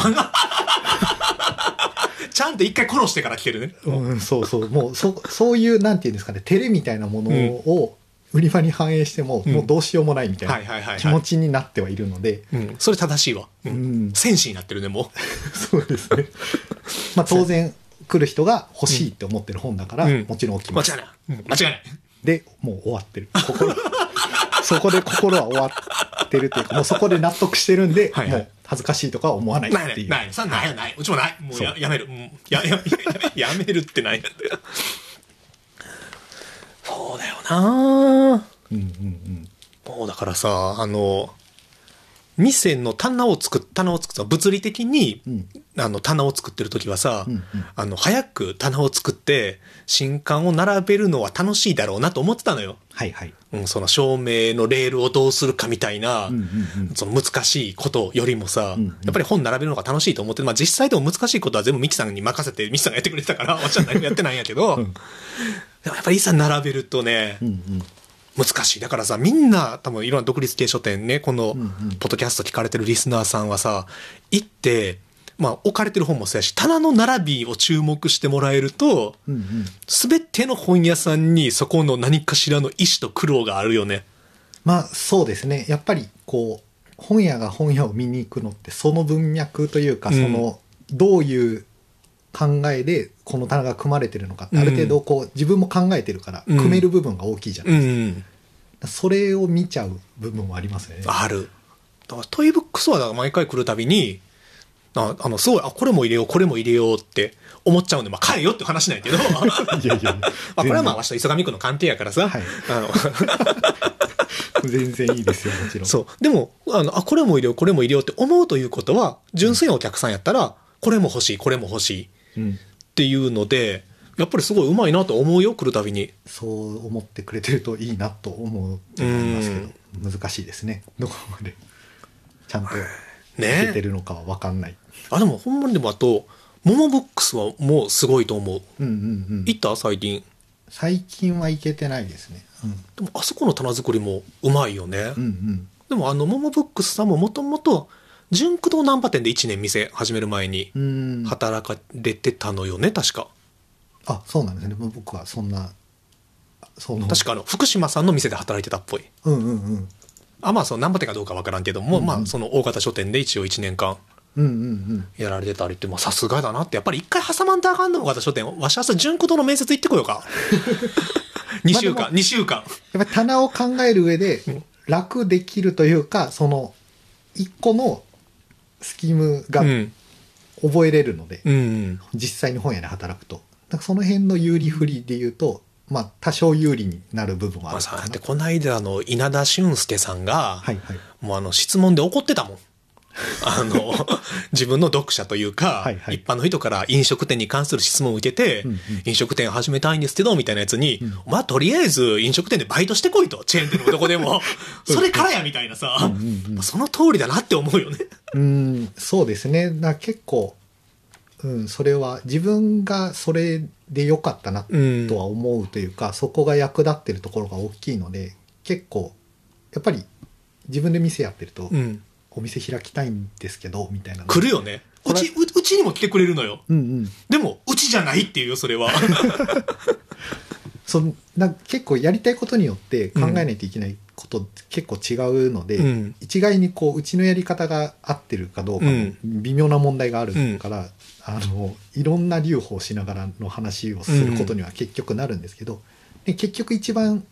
ちゃんと一回殺してから来てるね。うん、そうそう。もう、そ、そういう、なんていうんですかね、照れみたいなものを売り場に反映しても、うんもうどうしようもないみたいない気持ちになってはいるので、うん。それ正しいわ。う。うんん、戦士になってるね、も そうですね。まあ当然、来る人が欲しいって思ってる本だから、うんもちろん置きう。間ます。違いない。うん間違いない。で、もう終わってる。心、そこで心は終わってるっていうか、もうそこで納得してるんで、はいはいもう恥ずかしいとかは思わないっていう。ないない、ない。さないよ、ない。うちもない。もうややめる。うん。や、や、ややめるってないんだよ。そうだよなうんうんうん。もうだからさ、あの、店の棚を作っ、棚を作った、物理的に、うんあの、棚を作ってる時はさ、うんうんあの、早く棚を作って、新刊を並べるのは楽しいだろうなと思ってたのよ。はいはい。うん、その照明のレールをどうするかみたいな、うんうんうんその難しいことよりもさ、うんうんやっぱり本並べるのが楽しいと思って、まあ実際でも難しいことは全部ミキさんに任せて、ミキさんがやってくれてたから、私は何もやってないんやけど、うんでもやっぱりいざ並べるとね、うんうん。難しい。だからさ、みんな、多分いろんな独立系書店ね、このポッドキャスト聞かれてるリスナーさんはさ、行って、まあ置かれてる本もそうやし、棚の並びを注目してもらえると。すべての本屋さんにそこの何かしらの意思と苦労があるよね。まあそうですねやっぱりこう本屋が本屋を見に行くのってその文脈というか、うんそのどういう考えでこの棚が組まれてるのかってある程度こう自分も考えてるからうん。組める部分が大きいじゃないですか、うん。それを見ちゃう部分もありますよね。ある。だからトイブックスは毎回来るたびに、ああの、すごい、あ、これも入れよう、これも入れようって思っちゃうんで、まあ、買えよって話なんやけど、まあ、いやいや。これはまあ、全わしと磯上区の鑑定やからさ、はい。あの、然 全然いいですよもちろん。そう。でも、あの、あ、これも入れよう、これも入れようって思うということは、純粋なお客さんやったら、これも欲しい、これも欲しいっうん、ていうので、やっぱりすごいうまいなと思うよ、来るたびに。そう思ってくれてるといいなと思うと思いますけど難しいですねどこまでちゃんといけてねるのかは分かんない、あ、でも、ほんまにでも、あと、モモブックスはもうすごいと思う。うんうんうん行った最近？最近はいけてないですね。でも、あそこの棚作りもうまいよね。うん。うんでも、あの、モモブックスさんももともと、純駆動ナンパ店で1年店始める前に。働かれてたのよね、確か。あ、そうなんですね。僕はそんな、その。確かあの、福島さんの店で働いてたっぽい。うんうんうん。あ、まあ、そのナンパ店かどうかわからんけども、うんうんまあ、その大型書店で一応1年間。やられてたりって、まあ、さすがだなって、やっぱり一回挟まんとあかんの大型書店。わしはさ、純駆動の面接行ってこようか。2週間、まあでも2週間。やっぱり棚を考える上でうん楽できるというか、その、一個のスキームがうん。覚えれるので、うん。実際に本屋で働くと。なんかその辺の有利不利で言うと、まあ多少有利になる部分はあまあさ、るかな。で、この間、あの、稲田俊介さんが、はいはい。もうあの、質問で怒ってたもん。あの、自分の読者というか、はいはい一般の人から飲食店に関する質問を受けて、うんうん飲食店始めたいんですけど、みたいなやつに、うんお前とりあえず飲食店でバイトしてこいと、チェーン店のどこでも。それからや、みたいなさ、うんうんうんその通りだなって思うよね。うん、そうですね。な結構、うん、それは自分がそれで良かったなうんとは思うというか、そこが役立ってるところが大きいので、結構、やっぱり自分で店やってると、うん。お店開きたいんですけどみたいなの来るよね。うち、ううちにも来てくれるのよ。うんうんでも、うちじゃないっていうよ、それは。そんな結構やりたいことによって考えないといけないこと結構違うので、うん一概にこううちのやり方が合ってるかどうか微妙な問題があるから、あのいろんな留保をしながらの話をすることには結局なるんですけど、で結局一番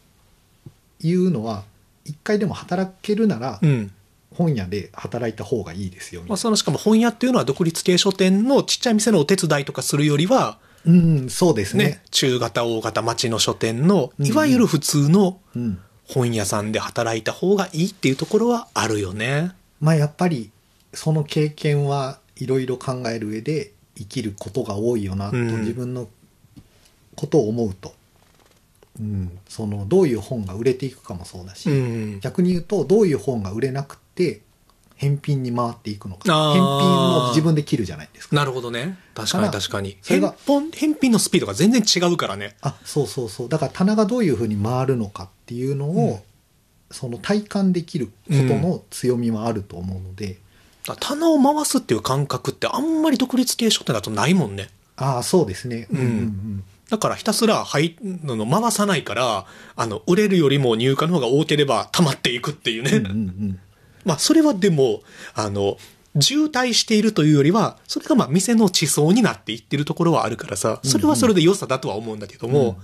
言うのは一回でも働けるならうん。本屋で働いた方がいいですよまあ、いそのしかも本屋っていうのは独立系書店のちっちゃい店のお手伝いとかするよりは、なうんそうですね。ね、中型、大型、町の書店の、うん。いわゆる普通のうん。本屋さんで働いた方がいいっていうところはあるよね。まあやっぱりその経験はいろいろ考える上で生きることが多いよなと、うん。自分のことを思うと、うん、そのどういう本が売れていくかもそうだし、うん。逆に言うとどういう本が売れなくて返品に回っていくのか。あー。返品も自分で切るじゃないですか。なるほどね。確かに確かに。それが返本、返品のスピードが全然違うからね。あそうそうそう。だから棚がどういうふうに回るのかっていうのを、うん。その体感できることの強みはあると思うので、だから棚を回すっていう感覚ってあんまり独立系書店だとないもんね。ああそうですね。うんうん。うんだからひたすら入のの回さないから、あの、売れるよりも入荷の方が多ければ溜まっていくっていうね。うんうんうんまあ、それはでも、あの、渋滞しているというよりは、それがまあ店の地層になっていってるところはあるからさ、それはそれで良さだとは思うんだけども、うん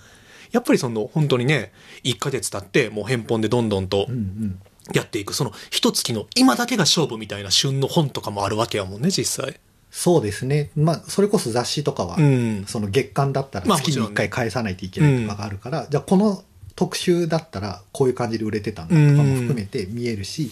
やっぱりその本当にね、1ヶ月経ってもう返本でどんどんとうんうんやっていく、その一月の今だけが勝負みたいな旬の本とかもあるわけやもんね、実際。そうですね。まあ、それこそ雑誌とかは、うん。その月間だったらまあ月に1もちろんね回返さないといけないとかがあるから、じゃあこの特集だったらこういう感じで売れてたんだとかも含めて見えるし、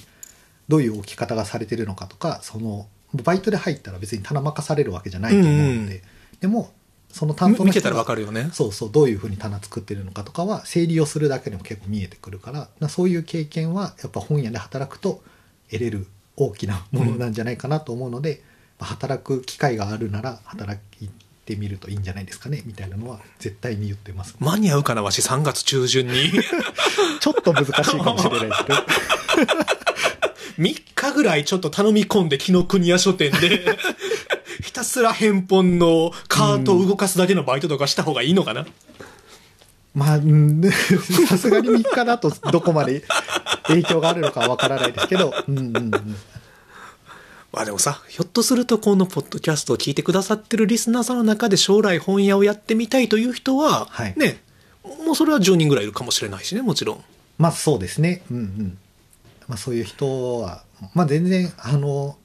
どういう置き方がされてるのかとか、その、バイトで入ったら別に棚任されるわけじゃないと思うので、うんでも、その担当の見てたら人がわかるよね。そうそう、どういうふうに棚作ってるのかとかは、整理をするだけでも結構見えてくるから、なそういう経験は、やっぱ本屋で働くと得れる大きなものなんじゃないかなと思うので、まあ働く機会があるなら、働いてみるといいんじゃないですかね、みたいなのは絶対に言ってます。間に合うかな、わし3月中旬に。ちょっと難しいかもしれないですけど、3日ぐらいちょっと頼み込んで紀ノ国屋書店で、ひたすら返本のカートを動かすだけのバイトとかした方がいいのかな、まあ、うん さすがに3日だとどこまで影響があるのかはわからないですけど、うんうんうん。まあでもさ、ひょっとするとこのポッドキャストを聞いてくださってるリスナーさんの中で将来本屋をやってみたいという人は、はいね、もうそれは10人ぐらいいるかもしれないしね、もちろん。まあそうですね。うんうん。まあそういう人は、まあ全然、あの、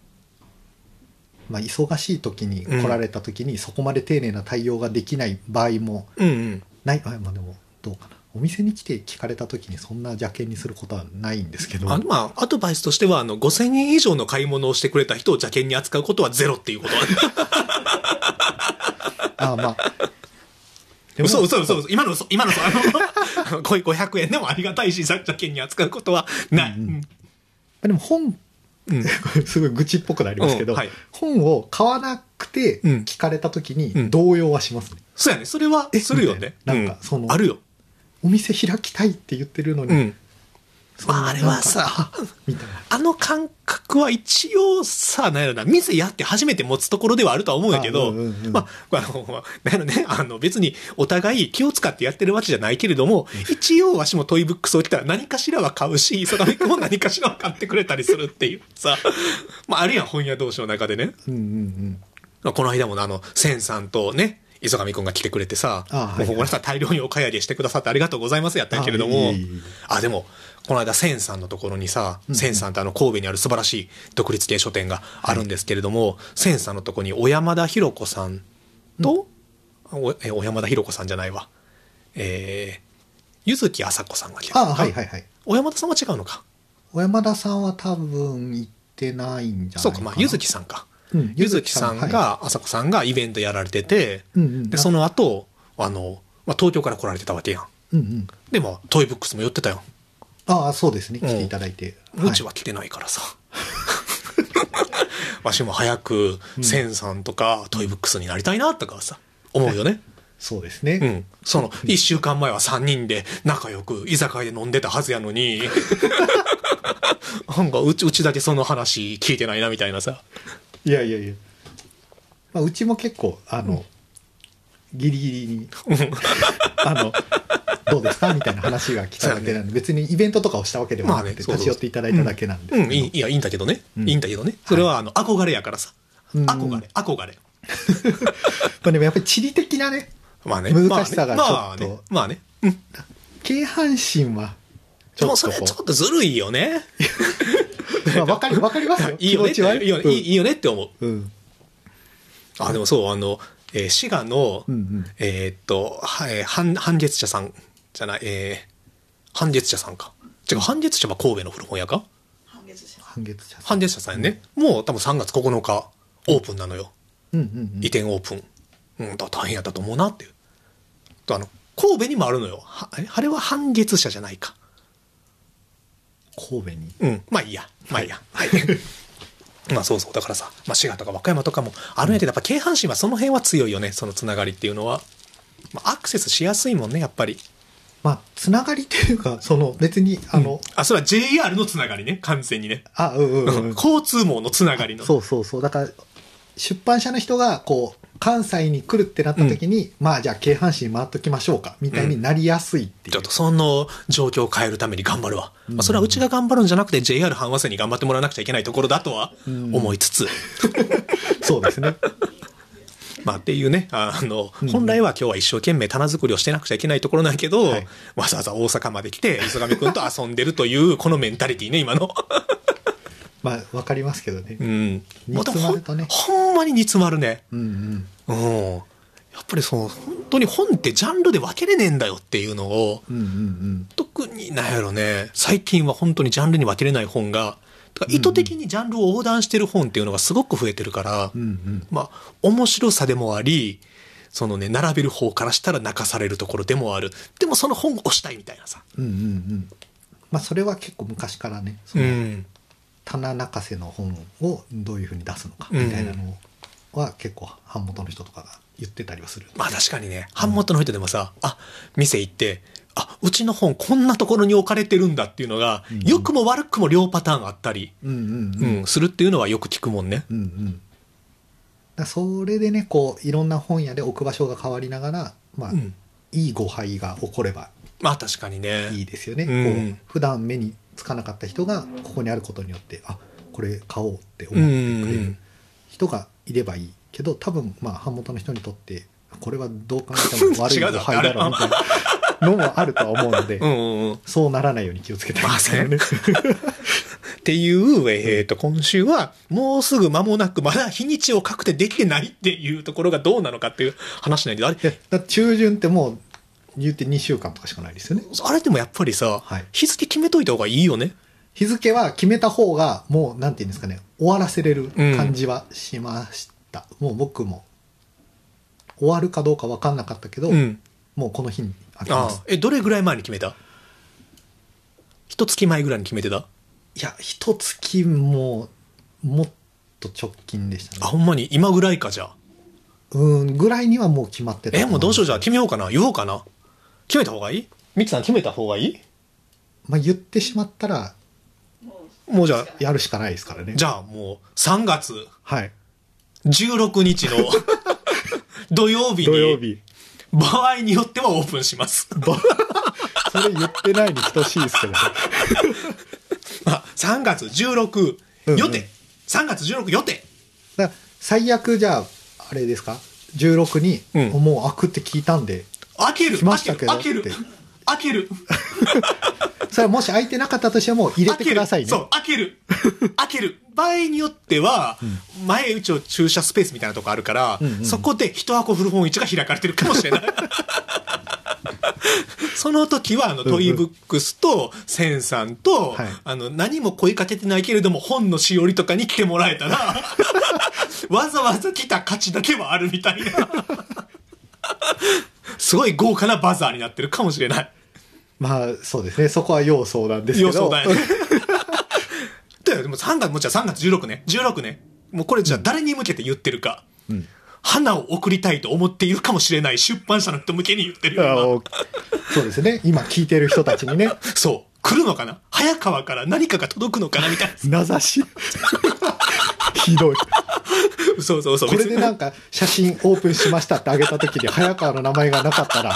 まあ忙しい時に来られた時にそこまで丁寧な対応ができない場合もうんうん。ない、あまあでもどうかな。お店に来て聞かれた時にそんな邪険にすることはないんですけど。あのまあ、アドバイスとしては、あの、5000円以上の買い物をしてくれた人を邪険に扱うことはゼロっていうことは、ね。あまあ。でも嘘嘘嘘嘘。今の嘘。今の嘘。あの、こういう500円でもありがたいし、邪険に扱うことはない。うんうんでも本、うん すごい愚痴っぽくなりますけど、うんはい本を買わなくてうん聞かれた時うんに動揺はしますね。そうやね。それはえ？するよね。ななんかうそのあるよ。お店開きたいって言ってるのに、まあ、あれはさ あの感覚は一応さ、なんやろな、店やって初めて持つところではあるとは思うんやけど、あうんうんうんまあ、あの、なんやろね、あの別にお互い気を使ってやってるわけじゃないけれども、一応わしもトイブックスを来たら何かしらは買うし、磯上君も何かしらは買ってくれたりするっていうさ、まああるやん、本屋同士の中でね。うんうんうん。まあこの間もあの、センさんとね、磯上くんが来てくれてさ、あはいはいもうごめんなさい、大量にお買い上げしてくださってありがとうございますやったけれども、あいえいえいえ。あ、でも、この間、センさんのところにさ、うんセンさんってあの、神戸にある素晴らしい独立系書店があるんですけれども、センさんのところに小山田博子さんと、おえ、小山田博子さんじゃないわ。えー、ゆずきあさこさんが来てあはいはいはい。小山田さんは違うのか？小山田さんは多分行ってないんじゃないかな。そうか、まあ、ゆずきさんか。うんゆずきさんはいが、あさこさんがイベントやられてて、うんうんで、その後、あの、まあ、東京から来られてたわけやん。うんうん。でも、トイブックスも寄ってたよ。ああ、そうですね。うん来ていただいて。うちは来てないからさ。わしも早く、センさんとか、トイブックスになりたいな、とかさ、思うよね。そうですね。うん。その、一週間前は三人で仲良く居酒屋で飲んでたはずやのに、なんかうち、うちだけその話聞いてないなみたいなさ。いやいやいや、まあ、うちも結構あの、ギリギリに あのどうですか？みたいな話が来ただけなんで、別にイベントとかをしたわけではなくて、立ち寄っていただいただけなんでうん、いや、いいんだけどね。うんいいんだけどね。それは、あの、憧れやからさ。うん憧れ、憧れ。まあでもやっぱり地理的なねまあね。難しさがちょっとまあね。まあね。うん。京阪神はちょっとちょっとずるいよね。う、まあ、分かり分かりますよ いいよねいいよね、いいいいよねって思う。うんあ、でもそう、あの、えー滋賀の、うんうんえーっと、はえー半、半月茶さんじゃない、えー、半月茶さんか。違う、半月茶は神戸の古本屋か？半月じゃん半月茶半月茶さんやね。もう多分3月9日、オープンなのよ。うんうんうん移転オープン。うん、だ大変やったと思うなっていう。とあの、神戸にもあるのよ。はえあれは半月社じゃないか。神戸に？うん。まあいいや。まあいいや。はい。まあそうそう。だからさ、まあ滋賀とか和歌山とかもあるんやけど、やっぱ京阪神はその辺は強いよね。そのつながりっていうのは。まあアクセスしやすいもんね、やっぱり。まあつながりというか その別にあの、あ、それは JR のつながりね。完全にね。あうんうんうん 交通網のつながりの。そうそうそうだから出版社の人がこう関西に来るってなった時に、まあじゃあ京阪神回っときましょうかみたいになりやすいっていう、ちょっとその状況を変えるために頑張るわ。まあ、それはうちが頑張るんじゃなくて JR 阪和線に頑張ってもらわなくちゃいけないところだとは思いつつ。そうですねまあっていうね、あの、本来は今日は一生懸命棚作りをしてなくちゃいけないところなんやけど、はいわざわざ大阪まで来て、磯上くんと遊んでるという、このメンタリティね、今の。まあわかりますけどねうん。煮詰まるとねほんほんまに煮詰まるね。うんうんうん。やっぱりその、本当に本ってジャンルで分けれねえんだよっていうのを、うんうんうん特になんやろね、最近は本当にジャンルに分けれない本が、だから意図的にジャンルを横断してる本っていうのがすごく増えてるから、うんうんまあ、面白さでもあり、そのね、並べる方からしたら泣かされるところでもある。でもその本を押したいみたいなさ。うんうんうんまあそれは結構昔からねそのうん。棚泣かせの本をどういうふうに出すのかみたいなのは結構版元の人とかが言ってたりはするまあ確かにね、版元の人でもさ、あ、店行って、あ、うちの本こんなところに置かれてるんだっていうのが、うん。良くも悪くも両パターンあったり、うんうんするっていうのはよく聞くもんね。うんうん。だそれでねこういろんな本屋で置く場所が変わりながらまあ、うん。いい誤配が起こればまあ確かにね。いいですよね、うん。こう普段目につかなかった人がここにあることによってあこれ買おうって思ってくれる人がいればいいけど多分まあ版元の人にとってこれはどう考えても悪い 誤配だろうみたいなのもあるとは思うので、うんうんうん。そうならないように気をつけたいですけどね。っていう、えっ、と、今週は、もうすぐ間もなく、まだ日にちを確定できてないっていうところがどうなのかっていう話なんだけど、あれ、だ中旬ってもう言って2週間とかしかないですよね。あれでもやっぱりさ、はい日付決めといた方がいいよね。日付は決めた方がもうなんて言うんですかね終わらせれる感じはしました、もう僕も終わるかどうか分かんなかったけど、うん。もうこの日に開けますああ。え、どれぐらい前に決めた？一月前ぐらいに決めてた？いや一月ももっと直近でしたあ、ねほんまに？今ぐらいか、じゃあ。うんぐらいにはもう決まってた。え、もうどうしよう、じゃあゃ決めようかな？言おうかな？決めた方がいい？ミキさん決めた方がいい？まあ言ってしまったらももうじゃあ、やるしかないですからね。じゃあもう3月はい。16日の 土曜日に、日場合によってはオープンします。それ言ってないに等しいですけどね あ、3月16うんうん予定。3月16予定。だ最悪じゃああれですか？16に、うんもう開くって聞いたんで開ける。来ましたけど開ける。開ける。それはもし開いてなかったとしても入れてくださいねそう、開ける。開ける。場合によっては、前うちを駐車スペースみたいなとこあるから、うんうんそこで一箱古本市が開かれてるかもしれない。その時は、あの、トイブックスと、センさんと、はいあの、何も声かけてないけれども、本のしおりとかに来てもらえたら、わざわざ来た価値だけはあるみたいな。すごい豪華なバザーになってるかもしれない。まあそうですねそこは要相談ですけど予想 だよね。ででも3月、もうじゃあ3月16ね。16ね。もうこれじゃあ誰に向けて言ってるか。うん花を送りたいと思っているかもしれない出版社の人向けに言ってるよ。そうですね今聞いてる人たちにね今そう。来るのかな？早川から何かが届くのかな？みたいな。名指しひどい。そうそうそう。これでなんか写真オープンしましたってあげた時に早川の名前がなかったら、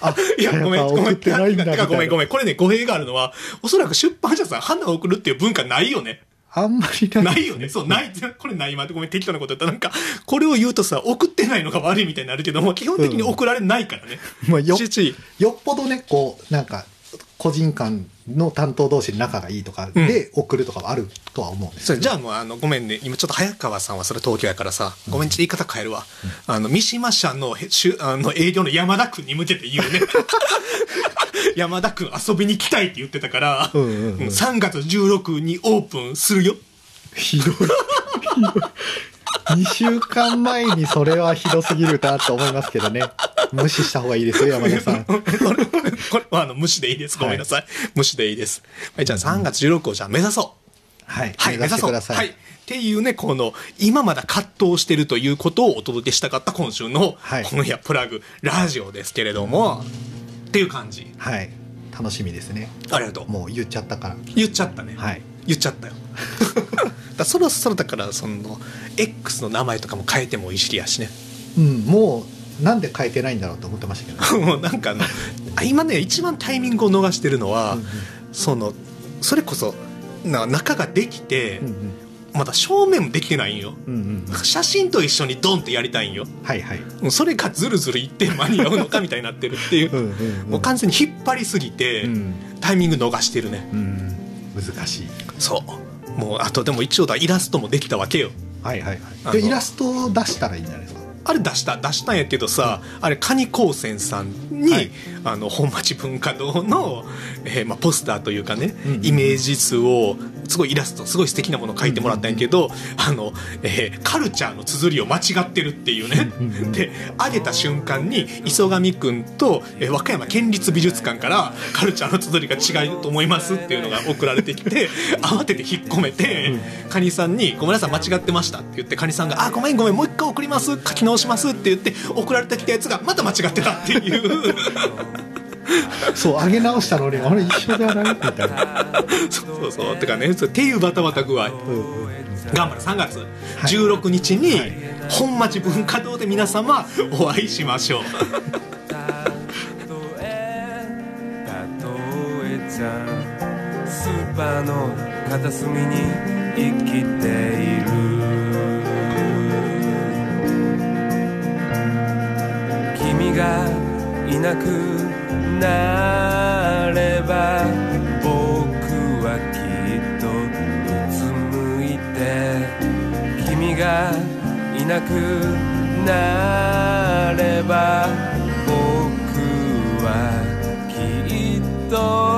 あ、いや、早ごめん、ごめん。川送ってないんだみごめん、ごめん。これね、語弊があるのは、おそらく出版社さん、花を送るっていう文化ないよね。あんまりない。ないよね。そう、ない。これない。今ごめん、適当なこと言ったら、なんか、これを言うとさ、送ってないのが悪いみたいになるけども、基本的に送られないからね。まあよよっぽどね、こう、なんか、個人間の担当同士で仲がいいとかで送るとかはあるとは思うんですそれじゃあもう、あの、ごめんね。今ちょっと早川さんはそれ東京やからさ、ごめん、ちょっと言い方変えるわ。あの、三島社のへしゅあの営業の山田くんに向けて言うね。山田くん遊びに来たいって言ってたから、うんうんうんうん3月16にオープンするよ。ひどい。ひどい。2週間前にそれはひどすぎるなと思いますけどね。無視した方がいいですよ、山田さん。これ、これこれはあの、無視でいいです。ごめんなさい。無視でいいです。はい、じゃあ3月16をじゃあ目指そう。はい。はい、目指してください。はい。っていうね、この、今まだ葛藤してるということをお届けしたかった今週の、はい今夜プラグ、ラジオですけれども、っていう感じ。はい。楽しみですね。ありがとう。もう言っちゃったから。言っちゃったね。はい。言っちゃったよ。だそろそろだから、その、X の名前とかも変えてもいいしやしね。うん、もう、なんで変えてないんだろうと思ってましたけど、ね。もうなんかあの、あ今ね、一番タイミングを逃してるのは、うんうんその、それこそ、な中ができて、うんうんまだ正面もできてないんよ。うんうん。写真と一緒にドンってやりたいんよ。はいはい。それがずるずるいって間に合うのかみたいになってるっていう。うんもう完全に引っ張りすぎて、うんタイミング逃してるね。うん。難しい。そう。もう、あとでも一応だ、イラストもできたわけよ。はいはいはい。で、イラストを出したらいいんじゃないですか？あれ出した、出したんやけどさ、あれ、カニ高専さんに、はいあの、本町文化堂の、えーまあ、ポスターというかね、うんイメージ図を、すごいイラスト、すごい素敵なものを描いてもらったんやけど、あの、えーカルチャーの綴りを間違ってるっていうね。うんうんうん。で、上げた瞬間に、磯上くんと、えー和歌山県立美術館から、カルチャーの綴りが違うと思いますっていうのが送られてきて、慌てて引っ込めて、カニさんに、ごめんなさい、間違ってましたって言って、カニさんが、あ、ごめんごめん、もう一回送ります、書き直しますって言って、送られてきたやつが、また間違ってたっていう。そう、上げ直したのに、あれ一緒じゃないみたいな。そうそうそう。てかね、そうっていうバタバタ具合。うんうん頑張る3月16日にはい本町文化堂で皆様お会いしましょう。例え例えちゃんスーパーの片隅に生きている君がいなくなれば僕はきっとうつむいて君がいなくなれば僕はきっと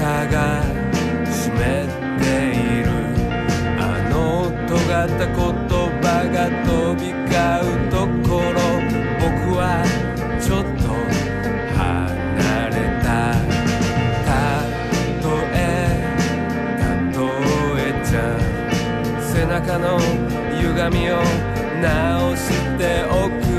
が湿っているあの尖った言葉が飛び交うところ僕はちょっと離れたたとえたとえちゃん背中の歪みを直しておく